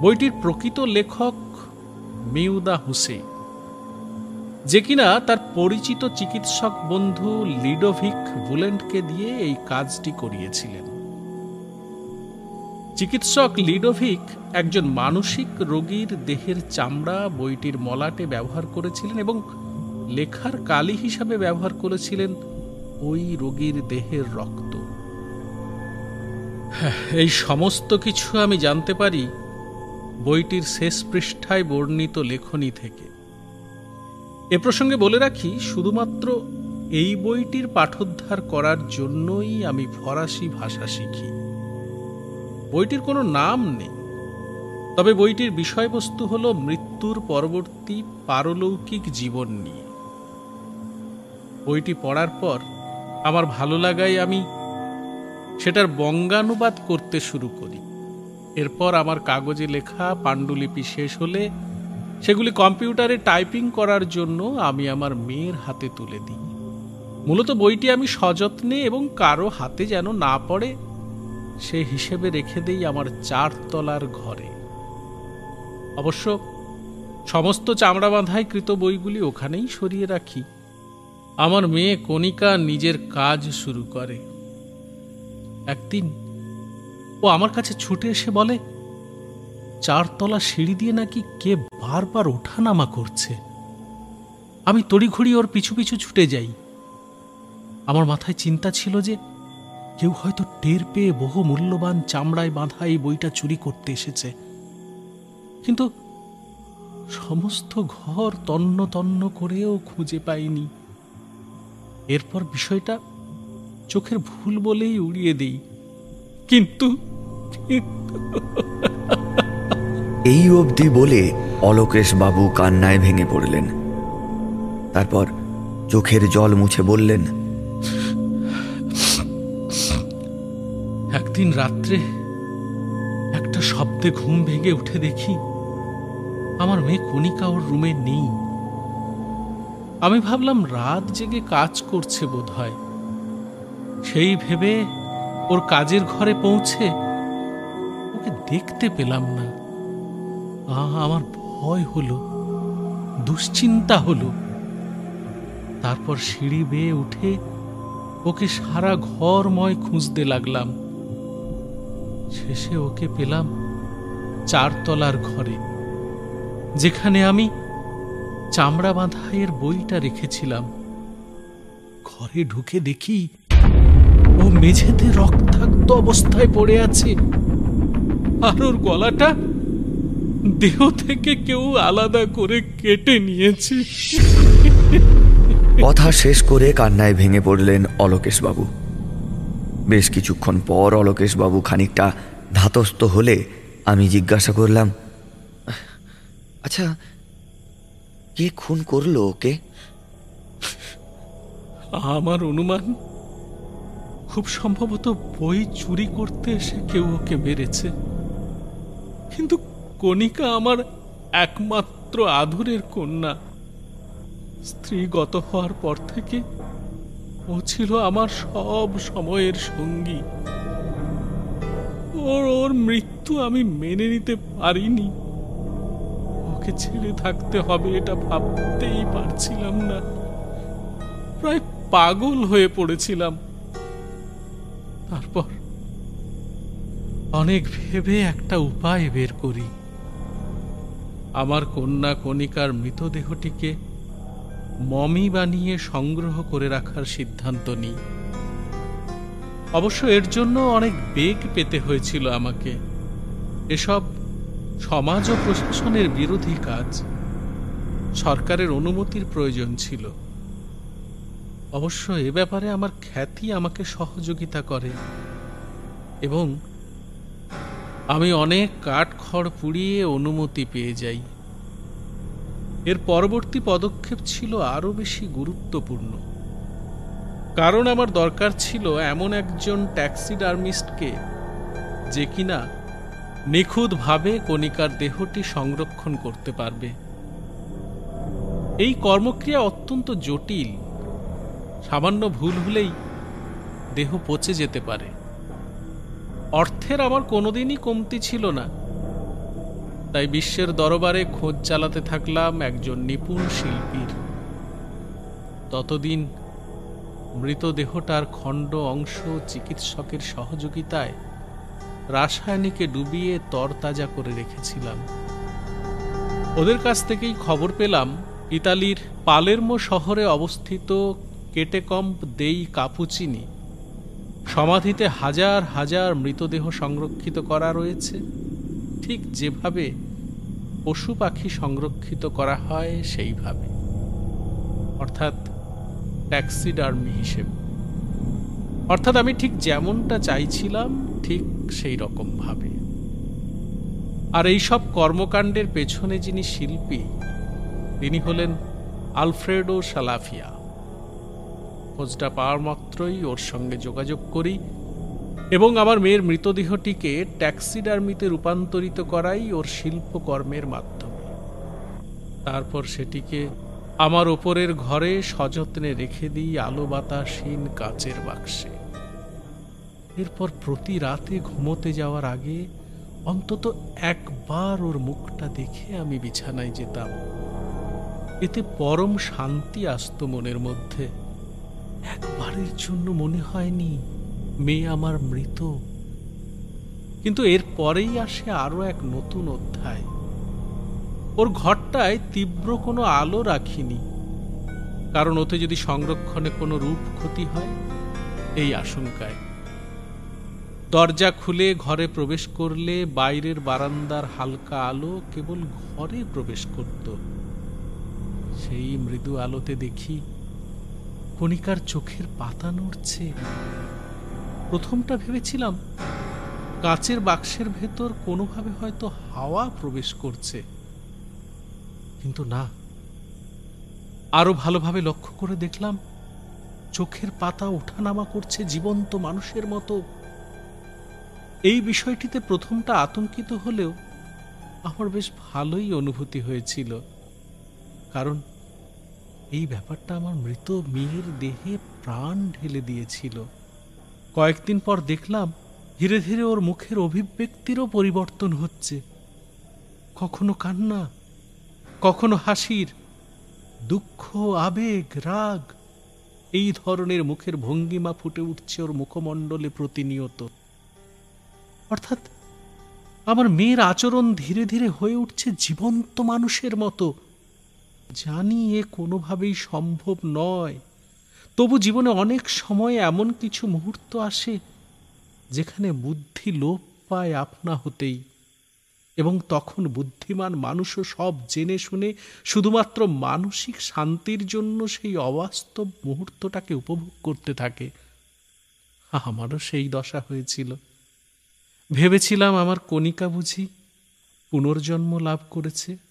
বইটির প্রকৃত লেখক মিউদা হুসেন যে কিনা তার পরিচিত চিকিৎসক বন্ধু লিডোভিক বুলেন্টকে দিয়ে এই কাজটি করিয়েছিলেন। চিকিৎসক লিডোভিক একজন মানসিক রোগীর দেহের চামড়া, বইটির মলাটে ব্যবহার করেছিলেন এবং লেখার কালি হিসাবে ব্যবহার করেছিলেন ওই রোগীর দেহের রক্ত। এই সমস্ত কিছু আমি জানতে পারি বইটির শেষ পৃষ্ঠায় বর্ণিত লেখনী থেকে। এ প্রসঙ্গে বলে রাখি, শুধুমাত্র এই বইটির পাঠোদ্ধার করার জন্যই আমি ফরাসি ভাষা শিখি। বইটির কোনো নাম নেই। তবে বইটির বিষয়বস্তু হল মৃত্যুর পরবর্তী পারলৌকিক জীবন নিয়ে। বইটি পড়ার পর আমার ভালো লাগায় আমি সেটার বঙ্গানুবাদ করতে শুরু করি। এরপর আমার কাগজে লেখা পাণ্ডুলিপি শেষ হলে সেগুলি কম্পিউটারে টাইপিং করার জন্য আমি আমার মেয়ের হাতে তুলে দিই। মূলত বইটি আমি সযত্নে এবং কারও হাতে যেন না পড়ে, সে হিসেবে রেখে দেই আমার চারতলার ঘরে। অবশ্য সমস্ত চামড়া বাঁধাই কৃত বইগুলি ওখানেই সরিয়ে রাখি। আমার মেয়ে কণিকা নিজের কাজ শুরু করে। একদিন ও আমার কাছে ছুটে এসে বলে চারতলা সিঁড়ি দিয়ে নাকি কে বারবার ওঠানামা করছে। আমি তড়িঘড়ি ওর পিছু পিছু ছুটে যাই। আমার মাথায় চিন্তা ছিল যে কেউ হয়তো টের পেয়ে বহু মূল্যবান চামড়ায় বাঁধা এই বইটা চুরি করতে এসেছে। কিন্তু সমস্ত ঘর তন্ন তন্ন করেও খুঁজে পাইনি। এরপর বিষয়টা চোখের ভুল বলেই উড়িয়ে দিই। কিন্তু এই অবধি বলে বাবু কান্নায় ভেঙে পড়লেন। তারপর চোখের জল মুছে বললেন, একদিন রাত্রে একটা শব্দে ঘুম ভেঙে উঠে দেখি আমার মেয়ে কণিকা ওর রুমে নেই। আমি ভাবলাম রাত জেগে কাজ করছে বোধ হয় সেই ভেবে ওর কাজের ঘরে পৌঁছে ওকে দেখতে পেলাম না। আমার ভয় হলো, দুশ্চিন্তা হলো। তারপর সিঁড়ি বেয়ে উঠে ওকে সারা ঘরময় খুঁজতে লাগলাম। শেষে ওকে পেলাম চারতলার ঘরে, যেখানে আমি চামড়া বাঁধাইয়ের বইটা রেখেছিলাম। ঘরে ঢুকে দেখি ও মেঝেতে রক্তাক্ত অবস্থায় পড়ে আছে। আর ওর গলাটা দেহ থেকে কেউ আলাদা করে কেটে নিয়েছে। কথা শেষ করে কান্নায় ভেঙে পড়লেন অলোকেশবাবু। বেশ কিছুক্ষণ পর অলোকেশবাবু খানিকটা ধাতস্থ হলে আমি জিজ্ঞাসা করলাম আচ্ছা কে খুন করল ওকে? আমার অনুমান খুব সম্ভবত বই চুরি করতে এসে কেউ ওকে মেরেছে। কিন্তু কণিকা আমার একমাত্র আধুরের কন্যা। স্ত্রী গত হওয়ার পর থেকে ও ছিল আমার সব সময়ের সঙ্গী। ওর ওর মৃত্যু আমি মেনে নিতে পারিনি। ওকে ছেড়ে থাকতে হবে এটা ভাবতেই পারছিলাম না। প্রায় পাগল হয়ে পড়েছিলাম। তারপর অনেক ভেবে একটা উপায় বের করি। আমার কন্যা কণিকার মৃতদেহটিকে মমি বানিয়ে সংগ্রহ করে রাখার সিদ্ধান্ত নিই। অবশ্য এর জন্য অনেক বেগ পেতে হয়েছিল আমাকে। এসব সমাজ ও প্রশাসনের বিরোধী কাজ সরকারের অনুমতির প্রয়োজন ছিল। অবশ্য এ ব্যাপারে আমার খ্যাতি আমাকে সহযোগিতা করে এবং আমি অনেক কাঠ খড় পুড়িয়ে অনুমতি পেয়ে যাই। এর পরবর্তী পদক্ষেপ ছিল আরও বেশি গুরুত্বপূর্ণ। কারণ আমার দরকার ছিল এমন একজন ট্যাক্সিডার্মিস্টকে যে কিনা নিখুঁতভাবে কণিকার দেহটি সংরক্ষণ করতে পারবে। এই কর্মক্রিয়া অত্যন্ত জটিল। সামান্য ভুল হলেই দেহ পচে যেতে পারে। অর্থের আমার কোনোদিনই কমতি ছিল না। তাই বিশ্বের দরবারে খোঁজ চালাতে থাকলাম একজন নিপুণ শিল্পীর। ততদিন মৃতদেহটার খণ্ড অংশ চিকিৎসকের সহযোগিতায় রাসায়নিকে ডুবিয়ে তরতাজা করে রেখেছিলাম। ওদের কাছ থেকেই খবর পেলাম, ইতালির পালেরমো শহরে অবস্থিত কেটেকম্প দেই কাপুচিনি সমাধিতে হাজার হাজার মৃতদেহ সংরক্ষিত করা রয়েছে। ঠিক যেভাবে পশু পাখি সংরক্ষিত করা হয়, সেইভাবে। অর্থাৎ ট্যাক্সিডার্মি হিসেবে। অর্থাৎ আমি ঠিক যেমনটা চাইছিলাম, ঠিক সেই রকম ভাবে আর এই সব কর্মকাণ্ডের পেছনে যিনি শিল্পী, তিনি হলেন আলফ্রেডো সালাফিয়া। খোঁজটা পাওয়ার মাত্রই ওর সঙ্গে যোগাযোগ করি এবং আমার মেয়ের মৃতদেহটিকে ট্যাক্সিডার্মিতে রূপান্তরিত করাই ওর শিল্পকর্মের মাধ্যমে। তারপর সেটিকে আমার ওপরের ঘরে সযত্নে রেখে দিই আলো বাতাসহীন কাচের বাক্সে। এরপর প্রতি রাতে ঘুমোতে যাওয়ার আগে অন্তত একবার ওর মুখটা দেখে আমি বিছানায় যেতাম। এতে পরম শান্তি আসতো মনের মধ্যে একবারের জন্য মনে হয়নি মেয়ে আমার মৃত। কিন্তু এর পরেই আসে আরও এক নতুন অধ্যায়। ওর ঘরটায় তীব্র কোনো আলো রাখিনি। কারণ ওতে যদি সংরক্ষণে কোনো রূপ ক্ষতি হয়, এই আশঙ্কায়। দরজা খুলে ঘরে প্রবেশ করলে বাইরের বারান্দার হালকা আলো কেবল ঘরে প্রবেশ করত। সেই মৃদু আলোতে দেখি কণিকার চোখের পাতা নড়ছে। প্রথমটা ভেবেছিলাম, কাচের বাক্সের ভেতর কোনোভাবে হয়তো হাওয়া প্রবেশ করছে। কিন্তু না। আরও ভালোভাবে লক্ষ্য করে দেখলাম, চোখের পাতা ওঠানামা করছে জীবন্ত মানুষের মতো। এই বিষয়টিতে প্রথমটা আতঙ্কিত হলেও আমার বেশ ভালোই অনুভূতি হয়েছিল। কারণ এই ব্যাপারটা আমার মৃত মেয়ের দেহে প্রাণ ঢেলে দিয়েছিল। কয়েকদিন পর দেখলাম, ধীরে ধীরে ওর মুখের অভিব্যক্তিরও পরিবর্তন হচ্ছে। কখনো কান্না, কখনো হাসির, দুঃখ, আবেগ, রাগ, এই ধরনের মুখের ভঙ্গিমা ফুটে উঠছে ওর মুখমণ্ডলে প্রতিনিয়ত। অর্থাৎ, আমার মেয়ের আচরণ ধীরে ধীরে হয়ে উঠছে জীবন্ত মানুষের মতো। জানি এ কোনোভাবেই সম্ভব নয়। তবু জীবনে অনেক সময় এমন কিছু মুহূর্ত আসে, যেখানে বুদ্ধি লোপ পায় আপনা হতেই। এবং তখন বুদ্ধিমান মানুষও সব জেনে শুনে শুধুমাত্র মানসিক শান্তির জন্য সেই অবাস্তব মুহূর্তটাকে উপভোগ করতে থাকে। আমারও সেই দশা হয়েছিল। ভেবেছিলাম আমার কণিকা বুঝি পুনর্জন্ম লাভ করেছে।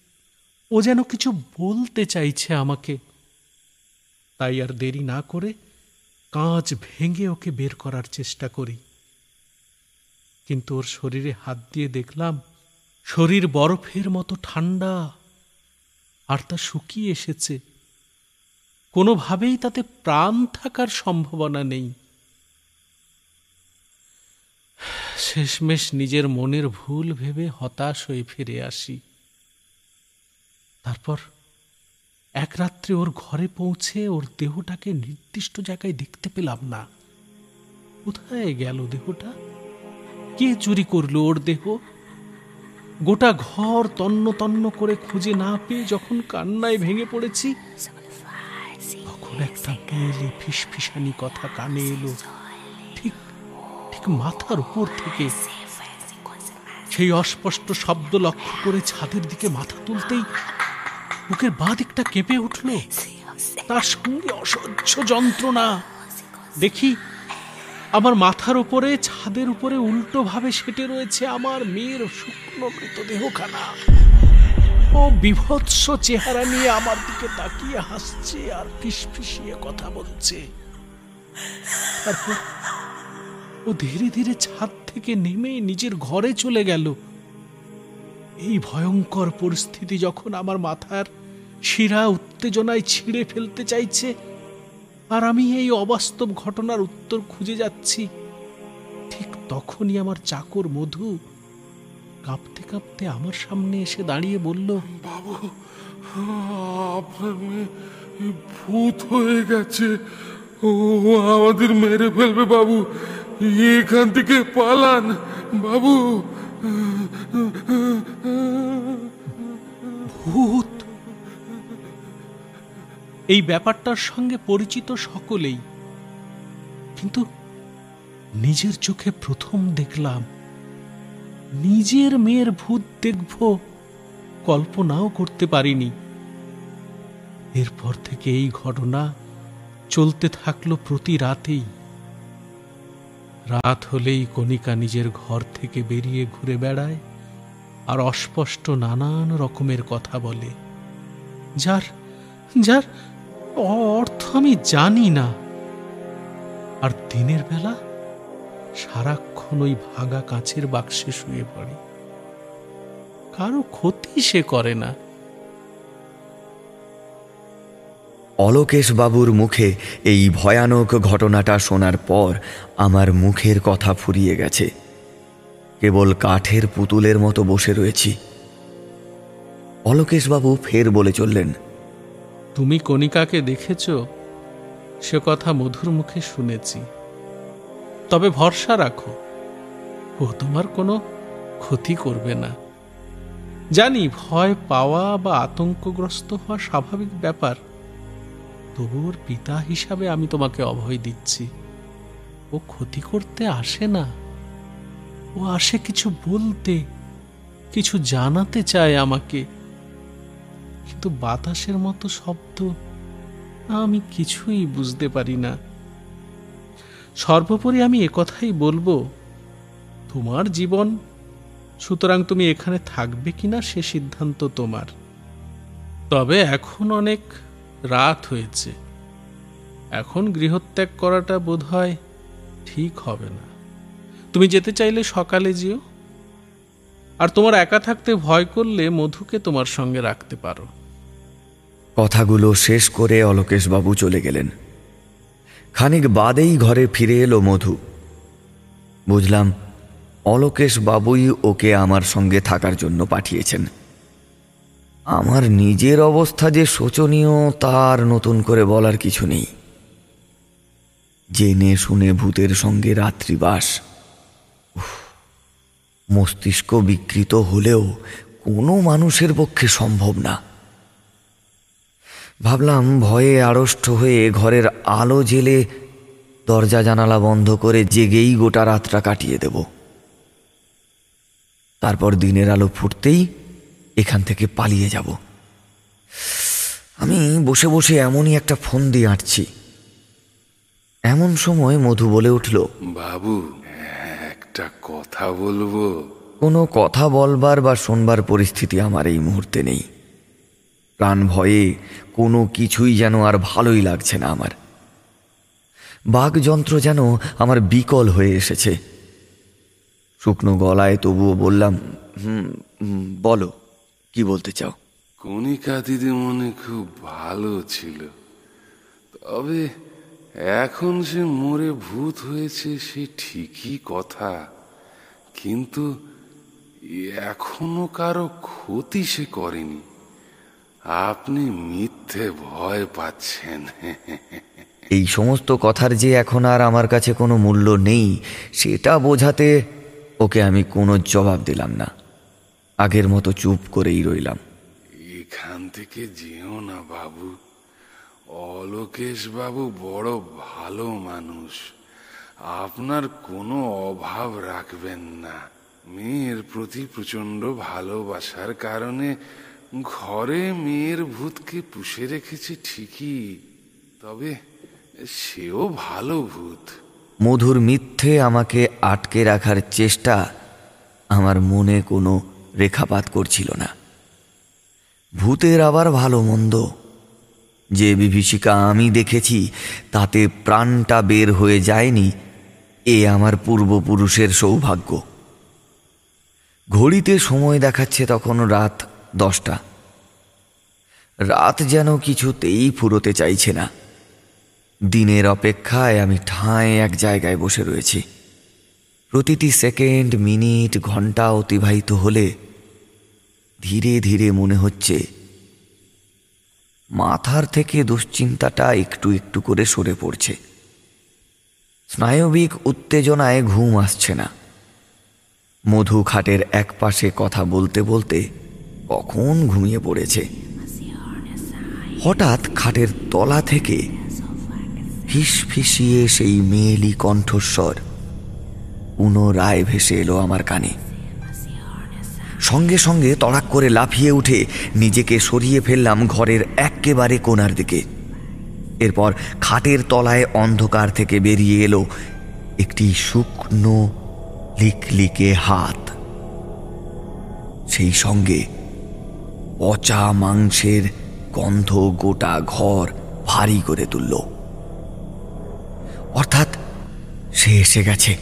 ও যেন কিছু বলতে চাইছে আমাকে। তাই আর দেরি না করে কাঁচ ভেঙে ওকে বের করার চেষ্টা করি। কিন্তু ওর শরীরে হাত দিয়ে দেখলাম শরীর বরফের মতো ঠান্ডা আর তা শুকিয়ে এসেছে। কোনোভাবেই তাতে প্রাণ থাকার সম্ভাবনা নেই। শেষমেশ নিজের মনের ভুল ভেবে হতাশ হয়ে ফিরে আসি। তারপর এক রাত্রে ওর ঘরে পৌঁছে ওর দেহটাকে নির্দিষ্ট জায়গায় দেখতে পেলাম না। কোথায় গেল দেহটা? কে চুরি করল ওর দেহ? গোটা ঘর তন্ন তন্ন করে খুঁজে না পেয়ে যখন কান্নায় ভেঙে পড়েছি, তখন একটা মেয়েলি ফিসফিসানি কথা কানে এলো। ঠিক ঠিক মাথার উপর থেকে সেই অস্পষ্ট শব্দ লক্ষ্য করে ছাদের দিকে মাথা তুলতেই বুকের বাঁ দিকটা কেঁপে উঠল। তার সঙ্গে অসহ্য যন্ত্রণা। দেখি, আমার মাথার উপরে, ছাদের উপরে উল্টো ভাবে সেটে রয়েছে আমার মেয়ের শুকনো মৃতদেহখানা। ও বিভৎস চেহারা নিয়ে আমার দিকে তাকিয়ে হাসছে আর ফিসফিসিয়ে কথা বলছে। তারপর ও ধীরে ধীরে ছাদ থেকে নেমে নিজের ঘরে চলে গেল। এই ভয়ঙ্কর পরিস্থিতি যখন আমার মাথার শিরা উত্তেজনায় ছিঁড়ে ফেলতে চাইছে আর আমি এই অবাস্তব ঘটনার উত্তর খুঁজে যাচ্ছি। ঠিক তখনই আমার চাকর মধু কাঁপতে কাঁপতে আমার সামনে এসে দাঁড়িয়ে বলল বাবু আপনার ভূত হয়ে গেছে। ও আমাদের মেরে ফেলবে বাবু। এখান থেকে পালান বাবু। ভূত? এই ব্যাপারটার সঙ্গে পরিচিত সকলেই। কিন্তু নিজের চোখে প্রথম দেখলাম, নিজের মেয়ের ভূত দেখব কল্পনাও করতে পারিনি। এরপর থেকে এই ঘটনা চলতে থাকল প্রতি রাতেই। রাত হলেই কণিকা নিজের ঘর থেকে বেরিয়ে ঘুরে বেড়ায় আর অস্পষ্ট নানান রকমের কথা বলে, যার যার অর্থ আমি জানি না। আর দিনের বেলা সারাক্ষণ ওই ভাঙা কাঁচের বাক্সে শুয়ে পড়ে। কারও ক্ষতি সে করে না। অলোকেশ বাবুর মুখে এই ভয়ানক ঘটনাটা শোনার পর আমার মুখের কথা ফুরিয়ে গেছে। কেবল কাঠের পুতুলের মতো বসে রয়েছি। অলোকেশবাবু ফের বলে চললেন তুমি কণিকাকে দেখেছ? সে কথা মধুর মুখে শুনেছি। তবে ভরসা রাখো, ও তোমার কোনো ক্ষতি করবে না। জানি ভয় পাওয়া বা আতঙ্কগ্রস্ত হওয়া স্বাভাবিক ব্যাপার, তবু ওর পিতা হিসাবে আমি তোমাকে অভয় দিচ্ছি। ও ক্ষতি করতে আসে না। ও আসে কিছু বলতে, কিছু জানাতে চায় আমাকে। কিন্তু বাতাসের মতো শব্দ আমি কিছুই বুঝতে পারি না। সর্বোপরি আমি একথাই বলব, তোমার জীবন, সুতরাং তুমি এখানে থাকবে কিনা সে সিদ্ধান্ত তোমার। তবে এখন অনেক রাত হয়েছে। এখন গৃহত্যাগ করাটা বোধ হয় ঠিক হবে না। তুমি যেতে চাইলে সকালে যেও। আর তোমার একা থাকতে ভয় করলে মধুকে তোমার সঙ্গে রাখতে পারো। কথাগুলো শেষ করে অলোকেশবাবু চলে গেলেন। খানিক বাদেই ঘরে ফিরে এলো মধু। বুঝলাম অলোকেশ বাবুই ওকে আমার সঙ্গে থাকার জন্য পাঠিয়েছেন। আমার নিজের অবস্থা যে শোচনীয়, তার নতুন করে বলার কিছু নেই। জেনে শুনে ভূতের সঙ্গে রাত্রিবাস মস্তিষ্ক বিকৃত হলেও কোনো মানুষের পক্ষে সম্ভব না। ভাবলাম ভয়ে আড়ষ্ট হয়ে ঘরের আলো জেলে দরজা জানালা বন্ধ করে জেগেই গোটা রাতটা কাটিয়ে দেব। তারপর দিনের আলো ফুটতেই এখান থেকে পালিয়ে যাব। আমি বসে বসে এমনই একটা ফোন দিয়ে আঁটছি এমন সময় মধু বলে উঠল বাবু একটা কথা বলব? কোনো কথা বলবার বা শোনবার পরিস্থিতি আমার এই মুহূর্তে নেই। প্রাণ ভয়ে কোনো কিছুই যেন আর ভালোই লাগছে না আমার। বাঘযন্ত্র যেন আমার বিকল হয়ে এসেছে। শুকনো গলায় তবুও বললাম, হুম বলো, কি বলতে চাও? কণিকা দিদিমণি খুব ভালো ছিল। তবে এখন সে মরে ভূত হয়েছে সে ঠিকই কথা। কিন্তু এখনও কারও ক্ষতি সে করেনি। আপনি মিথ্যে ভয় পাচ্ছেন। এই সমস্ত কথার যে এখন আর আমার কাছে কোনো মূল্য নেই সেটা বোঝাতে ওকে আমি কোনো জবাব দিলাম না। আগের মতো চুপ করেই রইলাম। এখান থেকে যেও না বাবু। অলোকেশ বাবু বড় ভালো মানুষ। আপনার কোনো অভাব রাখবেন না। মেয়ের প্রতি প্রচণ্ড ভালোবাসার কারণে ঘরে মেয়ের ভূতকে পুষে রেখেছে ঠিকই, তবে সেও ভালো ভূত। মধুর মিথ্যে আমাকে আটকে রাখার চেষ্টা আমার মনে কোনো রেখাপাত করছিল না। ভূতের আবার ভালো মন্দ। যে বিভীষিকা আমি দেখেছি, তাতে প্রাণটা বের হয়ে যায়নি, এ আমার পূর্বপুরুষের সৌভাগ্য। ঘড়িতে সময় দেখাচ্ছে তখন রাত দশটা। রাত যেন কিছুতেই ফুরোতে চাইছে না। দিনের অপেক্ষায় আমি ঠাঁই এক জায়গায় বসে রয়েছি। প্রতিটি সেকেন্ড, মিনিট, ঘণ্টা অতিবাহিত হলে ধীরে ধীরে মনে হচ্ছে মাথার থেকে দুশ্চিন্তাটা একটু একটু করে সরে পড়ছে। স্নায়বিক উত্তেজনায় ঘুম আসছে না। মধু খাটের এক পাশে কথা বলতে বলতে কখন ঘুমিয়ে পড়েছে? হঠাৎ খাটের তলা থেকে ফিস ফিসিয়ে সেই মেয়েলি কণ্ঠস্বর পুনরায় ভেসে এলো আমার কানে। সঙ্গে সঙ্গে তড়াক করে লাফিয়ে উঠে নিজেকে সরিয়ে ফেললাম ঘরের এক্কেবারে কোনার দিকে। এরপর খাটের তলায় অন্ধকার থেকে বেরিয়ে এলো একটি শুকনো, লিকলিকে হাত। সেই সঙ্গে পচা মাংসের গন্ধ গোটা ঘর ভারী করে তুলল। অর্থাৎ সে এসে গেছে।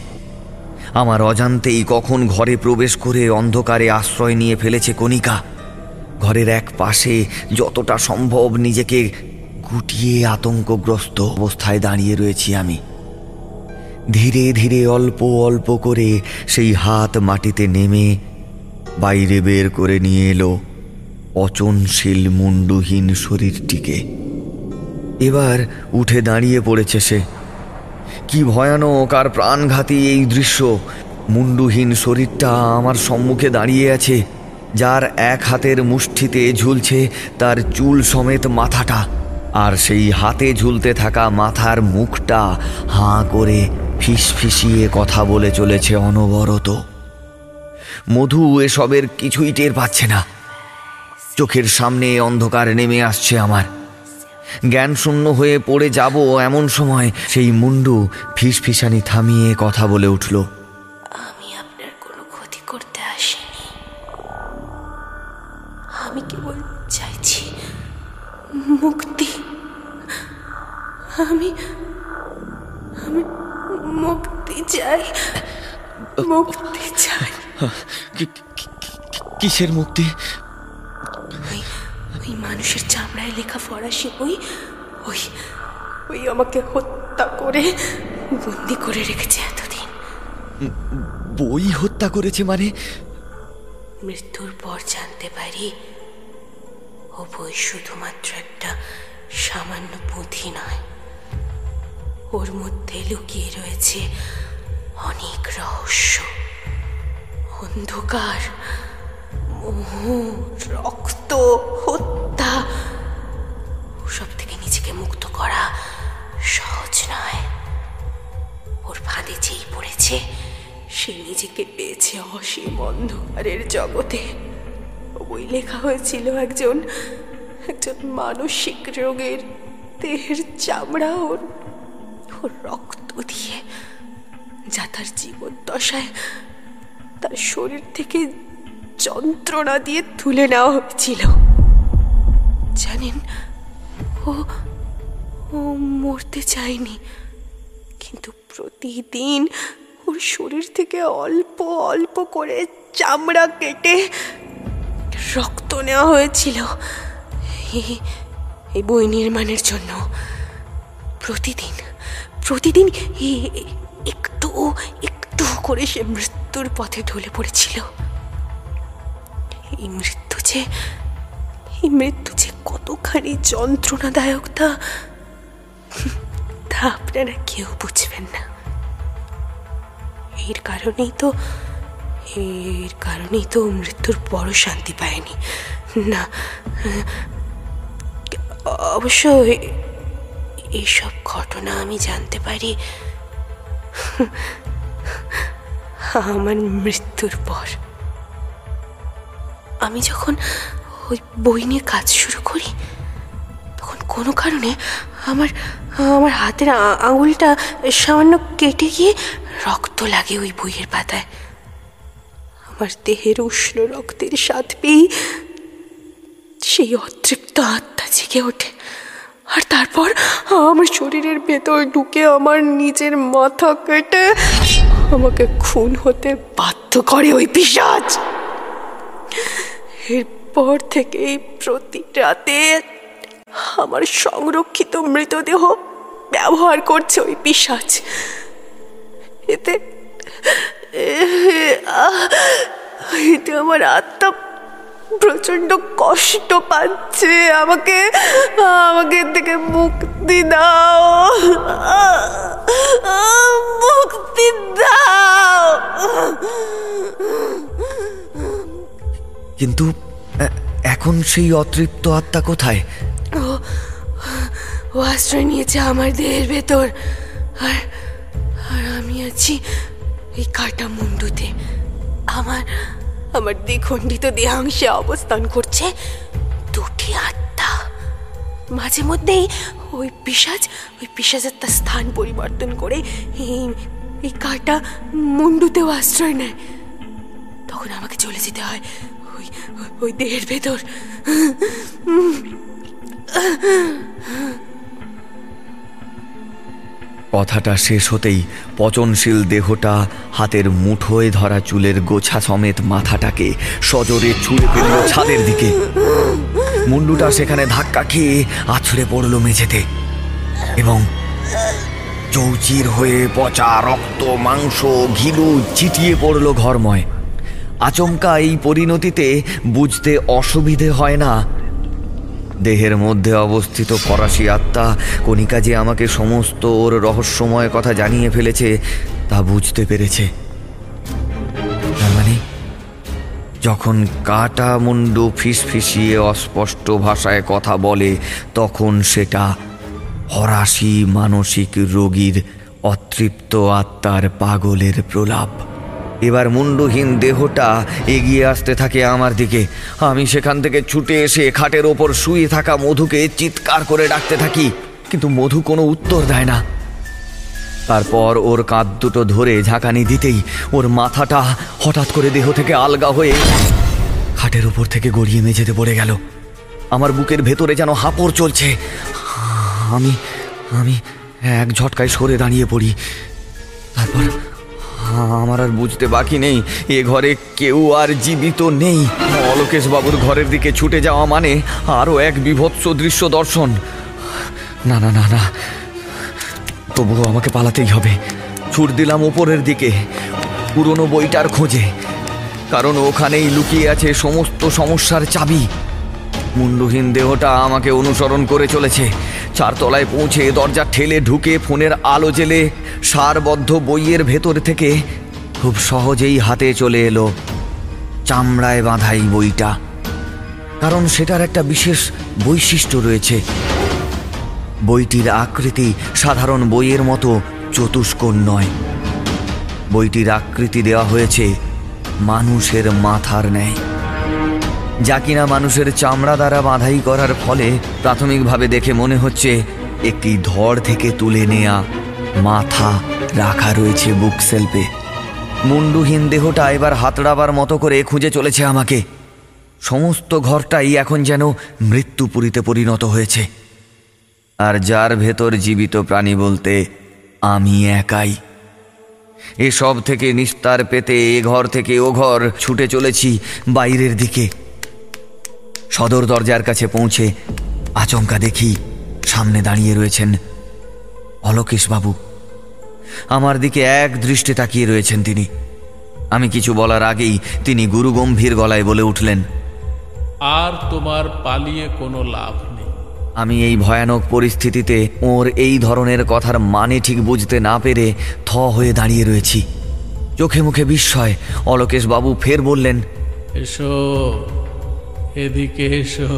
আমার অজান্তেই কখন ঘরে প্রবেশ করে অন্ধকারে আশ্রয় নিয়ে ফেলেছে কণিকা। ঘরের এক পাশে যতটা সম্ভব নিজেকে গুটিয়ে আতঙ্কগ্রস্ত অবস্থায় দাঁড়িয়ে রয়েছি আমি। ধীরে ধীরে অল্প অল্প করে সেই হাত মাটিতে নেমে বাইরে বের করে নিয়ে এলো। পচনশীল মুন্ডুহীন শরীরটিকে। এবার উঠে দাঁড়িয়ে পড়েছে সে। কি ভয়ানক আর প্রাণঘাতী এই দৃশ্য। মুন্ডুহীন শরীরটা আমার সম্মুখে দাঁড়িয়ে আছে, যার এক হাতের মুষ্টিতে ঝুলছে তার চুল সমেত মাথাটা, আর সেই হাতে ঝুলতে থাকা মাথার মুখটা হাঁ করে ফিসফিসিয়ে কথা বলে চলেছে অনবরত। মধু এসবের কিছুই টের পাচ্ছে না। চোখের সামনে অন্ধকার নেমে আসছে আমার। জ্ঞান শূন্য হয়ে পড়ে যাব এমন সময় সেই মুন্ডু ফিসফিসানি থামিয়ে কথা বলে উঠল আমি আপনার কোনো ক্ষতি করতে আসিনি। আমি কেবল চাইছি মুক্তি। আমি আমি মুক্তি চাই মুক্তি চাই। কিসের মুক্তি? মানুষের লেখা ফরাসি বই ওই ওই আমাকে হত্যা করে বন্দি করে রেখেছে এতদিন। বই হত্যা করেছে মানে? মৃত্যুর পর জানতে পারি ও বই শুধুমাত্র একটা সামান্য পুঁথি নয়। ওর মধ্যে লুকিয়ে রয়েছে অনেক রহস্য অন্ধকার মোহ রক্ত হত্যা ওসব থেকে নিজেকে মুক্ত করা সহজ নয়। ওর ফাঁদে যেই পড়েছে, সে নিজেকে পেয়েছে অসীম অন্ধকারের জগতে। বই লেখা হয়েছিল একজন একজন মানসিক রোগের দেহের চামড়া ওর ওর রক্ত দিয়ে। যা তার জীবদ্দশায় তার শরীর থেকে যন্ত্রণা দিয়ে তুলে নেওয়া হয়েছিল। জানেন ও ও মরতে চায়নি। কিন্তু প্রতিদিন ওর শরীর থেকে অল্প অল্প করে চামড়া কেটে রক্ত নেওয়া হয়েছিল এই- বই নির্মাণের জন্য। প্রতিদিন প্রতিদিন একটু একটু করে সে মৃত্যুর পথে ঢলে পড়েছিল। এই মৃত্যু যে এই মৃত্যু যে কতখানি যন্ত্রণাদায়ক তা তা আপনারা কেউ বুঝবেন না। এর কারণেই তো, এর কারণেই তো মৃত্যুর বড় শান্তি পায়নি। না, অবশ্য এ- এইসব ঘটনা আমি জানতে পারি। আমার মৃত্যুর পর। আমি যখন ওই বই নিয়ে কাজ শুরু করি, তখন কোনো কারণে আমার আমার হাতের আঙুলটা সামান্য কেটে গিয়ে রক্ত লাগে ওই বইয়ের পাতায়। আমার দেহের উষ্ণ রক্তের স্বাদ পেয়েই সেই অতৃপ্ত আত্মা জেগে ওঠে। আর তারপর আমার শরীরের ভেতর ঢুকে আমার নিজের মাথা কেটে আমাকে খুন হতে বাধ্য করে ওই পিসাজ এরপর থেকেই প্রতি রাতে আমার সংরক্ষিত মৃতদেহ ব্যবহার করছে ওই পিসাজ এতে এতে আমার আত্মা প্রচণ্ড কষ্ট পাচ্ছে। আমাকে আমাকে থেকে মুক্তি দাও। মুক্তি দাও। কিন্তু এখন সেই অতৃপ্ত আত্মা কোথায়? ও আশ্রয় নিয়েছে আমার দেহের ভেতর। আর আর আমি আছি এই কাটা মুন্ডুতে আমার আমার দ্বিখণ্ডিত দেহাংশে অবস্থান করছে দুটি আত্মা। মাঝে মধ্যেই ওই পিসাজ, ওই পিসাজের তার স্থান পরিবর্তন করে এই এই কাটা মুন্ডুতেও আশ্রয় নেয়। তখন আমাকে চলে যেতে হয়। ওই, ওই- দেহের ভেতর। কথাটা শেষ হতেই পচনশীল দেহটা হাতের মুঠোয় ধরা চুলের গোছা সমেত মাথাটাকে সজোরে ছুঁড়ে ফেলল ছাদের দিকে। মুন্ডুটা সেখানে ধাক্কা খেয়ে আছড়ে পড়ল মেঝেতে এবং চৌচির হয়ে পচা রক্ত, মাংস, ঘিলু ছিটিয়ে পড়ল ঘরময়। আচমকা এই পরিণতিতে বুঝতে অসুবিধে হয় না। দেহের মধ্যে অবস্থিত ফরাসি আত্মা, কণিকা যে আমাকে সমস্ত ওর রহস্যময় কথা জানিয়ে ফেলেছে, তা বুঝতে পেরেছে। মানে যখন কাটা মুন্ডু ফিসফিসিয়ে অস্পষ্ট ভাষায় কথা বলে, তখন সেটা ফরাসি মানসিক রোগীর অতৃপ্ত আত্মার পাগলের প্রলাপ। এবার মুন্ডুহীন দেহটা এগিয়ে আসতে থাকে আমার দিকে। আমি সেখান থেকে ছুটে এসে খাটের ওপর শুয়ে থাকা মধুকে চিৎকার করে ডাকতে থাকি, কিন্তু মধু কোনো উত্তর দেয় না। তারপর ওর কাঁধ দুটো ধরে ঝাঁকানি দিতেই ওর মাথাটা হঠাৎ করে দেহ থেকে আলগা হয়ে খাটের উপর থেকে গড়িয়ে মেঝেতে পড়ে গেল। আমার বুকের ভেতরে যেন হাঁপড় চলছে। আমি আমি এক ঝটকায় সরে দাঁড়িয়ে পড়ি। তারপর আমার আর বুঝতে বাকি নেই। এ ঘরে কেউ আর জীবিত নেই। বাবুর ঘরের দিকে ছুটে যাওয়া মানে আরও এক বিভৎস দৃশ্য দর্শন। না না না না। তবুও আমাকে পালাতেই হবে। ছুট দিলাম ওপরের দিকে, পুরনো বইটার খোঁজে। কারণ ওখানেই লুকিয়ে আছে সমস্ত সমস্যার চাবি। মুন্ডুহীন দেহটা আমাকে অনুসরণ করে চলেছে। চারতলায় পৌঁছে দরজা ঠেলে ঢুকে ফোনের আলো জেলে সারবদ্ধ বইয়ের ভেতর থেকে খুব সহজেই হাতে চলে এলো চামড়ায় বাঁধাই বইটা। কারণ সেটার একটা বিশেষ বৈশিষ্ট্য রয়েছে। বইটির আকৃতি সাধারণ বইয়ের মতো চতুষ্কোণ নয়। বইটির আকৃতি দেওয়া হয়েছে মানুষের মাথার ন্যায়। যা কিনা মানুষের চামড়া দ্বারা বাঁধাই করার ফলে প্রাথমিকভাবে দেখে মনে হচ্ছে একটি ধড় থেকে তুলে নেয়া মাথা রাখা রয়েছে বুক সেলফে মুন্ডুহীন দেহটা এবার হাতড়াবার মতো করে খুঁজে চলেছে আমাকে। সমস্ত ঘরটাই এখন যেন মৃত্যুপুরীতে পরিণত হয়েছে। আর যার ভেতর জীবিত প্রাণী বলতে আমি একাই। এসব থেকে নিস্তার পেতে এ ঘর থেকে ও ঘর ছুটে চলেছি বাইরের দিকে। সদর দরজার কাছে পৌঁছে আচমকা দেখি সামনে দাঁড়িয়ে রয়েছেন অলোকেশবাবু। আমার দিকে এক দৃষ্টে তাকিয়ে রয়েছেন তিনি। আমি কিছু বলার আগেই তিনি গুরুগম্ভীর গলায় বলে উঠলেন আর তোমার পালিয়ে কোনো লাভ নেই। আমি এই ভয়ানক পরিস্থিতিতে ওর এই ধরনের কথার মানে ঠিক বুঝতে না পেরে থ হয়ে দাঁড়িয়ে রয়েছি। চোখে মুখে বিস্ময় অলোকেশ বাবু ফের বললেন এসো এদিকে এসো।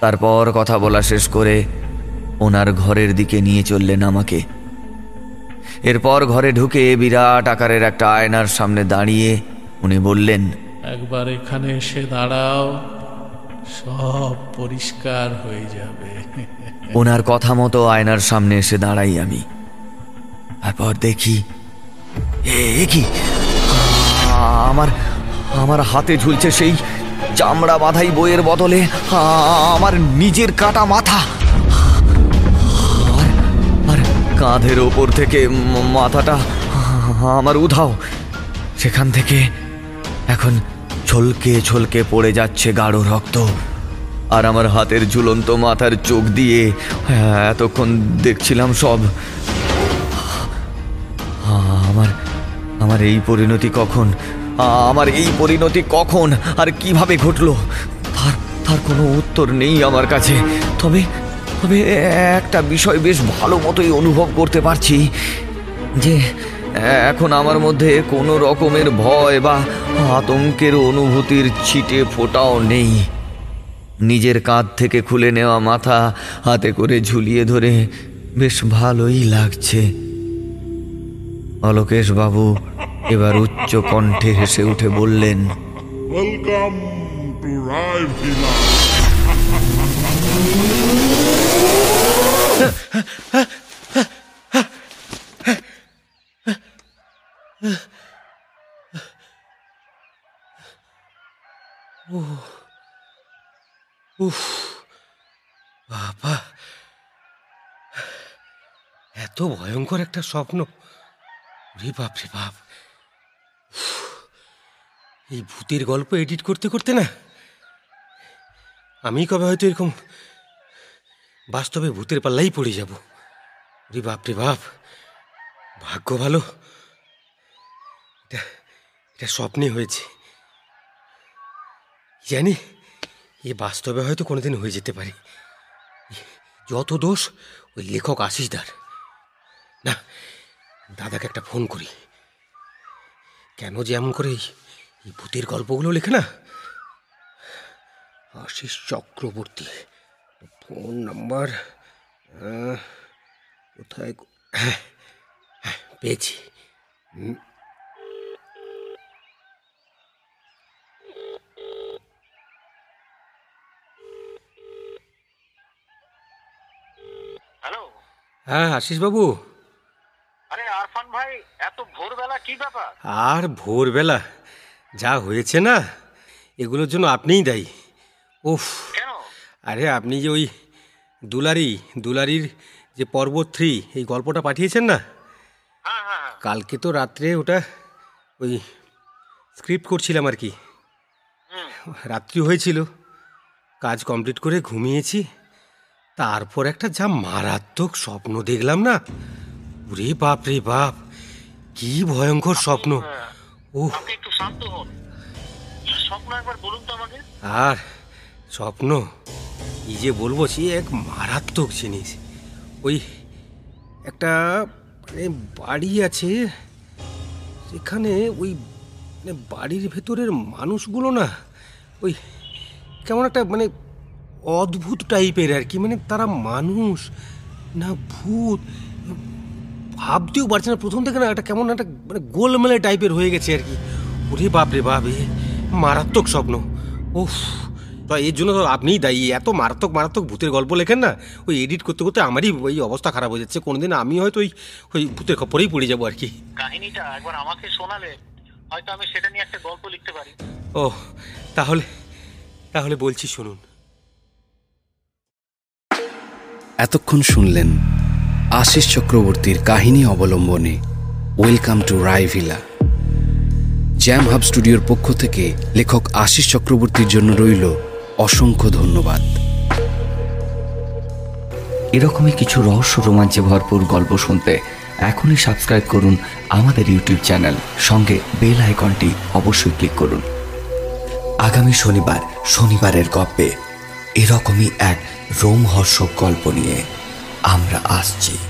তারপর কথা বলা শেষ করে ওনার ঘরের দিকে নিয়ে চললেন আমাকে। এরপর ঘরে ঢুকে বিরাট আকারের একটা আয়নার সামনে দাঁড়িয়ে উনি বললেন একবার এখানে এসে দাঁড়াও সব পরিষ্কার হয়ে যাবে। ওনার কথা মতো আয়নার সামনে এসে দাঁড়াই আমি। তারপর দেখি এ কি? আমার আমার হাতে ঝুলছে সেই চামড়া বাঁধাই বইয়ের বদলে আমার নিজের কাটা মাথা। আর কাঁধের ওপর থেকে মাথাটা আমার উধাও। সেখান থেকে এখন ছলকে ছলকে পড়ে যাচ্ছে গাঢ় রক্ত। আর আমার হাতের ঝুলন্ত মাথার চোখ দিয়ে এতক্ষণ দেখছিলাম সব। আমার আমার এই পরিণতি কখন? আমার এই পরিণতি কখন আর কীভাবে ঘটলো? তার তার কোনো উত্তর নেই আমার কাছে। তবে তবে একটা বিষয় বেশ ভালো মতোই অনুভব করতে পারছি, যে এখন আমার মধ্যে কোনো রকমের ভয় বা আতঙ্কের অনুভূতির ছিটে ফোটাও নেই। নিজের কাঁধ থেকে খুলে নেওয়া মাথা হাতে করে ঝুলিয়ে ধরে বেশ ভালোই লাগছে। অলোকেশ বাবু এবার উচ্চ কণ্ঠে হেসে উঠে বললেন. বাবা এত ভয়ঙ্কর একটা স্বপ্ন রে বাপ রে বাপ এই ভূতের গল্প এডিট করতে করতে না, আমি কবে হয়তো এরকম বাস্তবে ভূতের পাল্লাই পড়ে যাব। রে বাপ রে বাপ, ভাগ্য ভালো। এটা এটা স্বপ্নে হয়েছে। জানি, এ বাস্তবে হয়তো কোনোদিন হয়ে যেতে পারে। যত দোষ, ওই লেখক আশিসদার। না, দাদাকে একটা ফোন করি। কেন যে এমন করে এই- ভূতের গল্পগুলো লেখে না? আশিস চক্রবর্তী ফোন নাম্বার কোথায় হ্যাঁ হ্যাঁ পেয়েছি। হ্যালো। হ্যাঁ আশিস বাবু আরে আরফান ভাই এত ভোরবেলা কি ব্যাপার? আর ভোরবেলা যা হয়েছে না এগুলোর জন্য আপনিই দায়ী। উফ। আরে আপনি যে ওই দুলারি দুলারির যে পর্বত থ্রি এই গল্পটা পাঠিয়েছেন না? হ্যাঁ হ্যাঁ হ্যাঁ। কালকে তো রাত্রে ওটা ওই স্ক্রিপ্ট করছিলাম আর কি। রাত্রি হয়েছিল কাজ কমপ্লিট করে ঘুমিয়েছি তারপর একটা যা মারাত্মক স্বপ্ন দেখলাম না রে বাপ রে বাপ। কি ভয়ঙ্কর স্বপ্ন। ও একটু শান্ত হন। কি স্বপ্ন একবার বলুন তো আমাকে। আর স্বপ্ন কি যে বলব সে এক মারাত্মক জিনিস। ওই একটা মানে বাড়ি আছে সেখানে ওই মানে বাড়ির ভেতরের মানুষগুলো না ওই কেমন একটা মানে অদ্ভুত টাইপের আর কি মানে তারা মানুষ না ভূত ভাবতেও পারছে না। প্রথম থেকে না একটা কেমন একটা মানে গোলমেলে টাইপের হয়ে গেছে আর কি। ওরে বাপ রে বাপ এ মারাত্মক স্বপ্ন। উফ তো এর জন্য তো আপনিই দায়ী। এত মারাত্মক মারাত্মক ভূতের গল্প লেখেন না ওই এডিট করতে করতে আমারই ওই অবস্থা খারাপ হয়ে যাচ্ছে। কোনোদিন আমি হয়তো ওই ওই ভূতের খপরেই পড়ে যাব আর কি। কাহিনীটা একবার আমাকে শোনালে হয়তো আমি সেটা নিয়ে একটা গল্প লিখতে পারি। ও তাহলে তাহলে বলছি শুনুন। এতক্ষণ শুনলেন আশিস চক্রবর্তীর কাহিনী অবলম্বনে welcome to Roy Villa Jam Hub স্টুডিওর পক্ষ থেকে লেখক আশিস চক্রবর্তীর জন্য রইল অসংখ্য ধন্যবাদ। এরকমই কিছু রহস্য রোমাঞ্চে ভরপুর গল্প শুনতে এখনই সাবস্ক্রাইব করুন আমাদের ইউটিউব চ্যানেল সঙ্গে বেল আইকনটি অবশ্যই ক্লিক করুন। আগামী শনিবার, শনিবারের গল্পে এরকমই এক রোমহর্ষক গল্প নিয়ে। আমরা আসছি।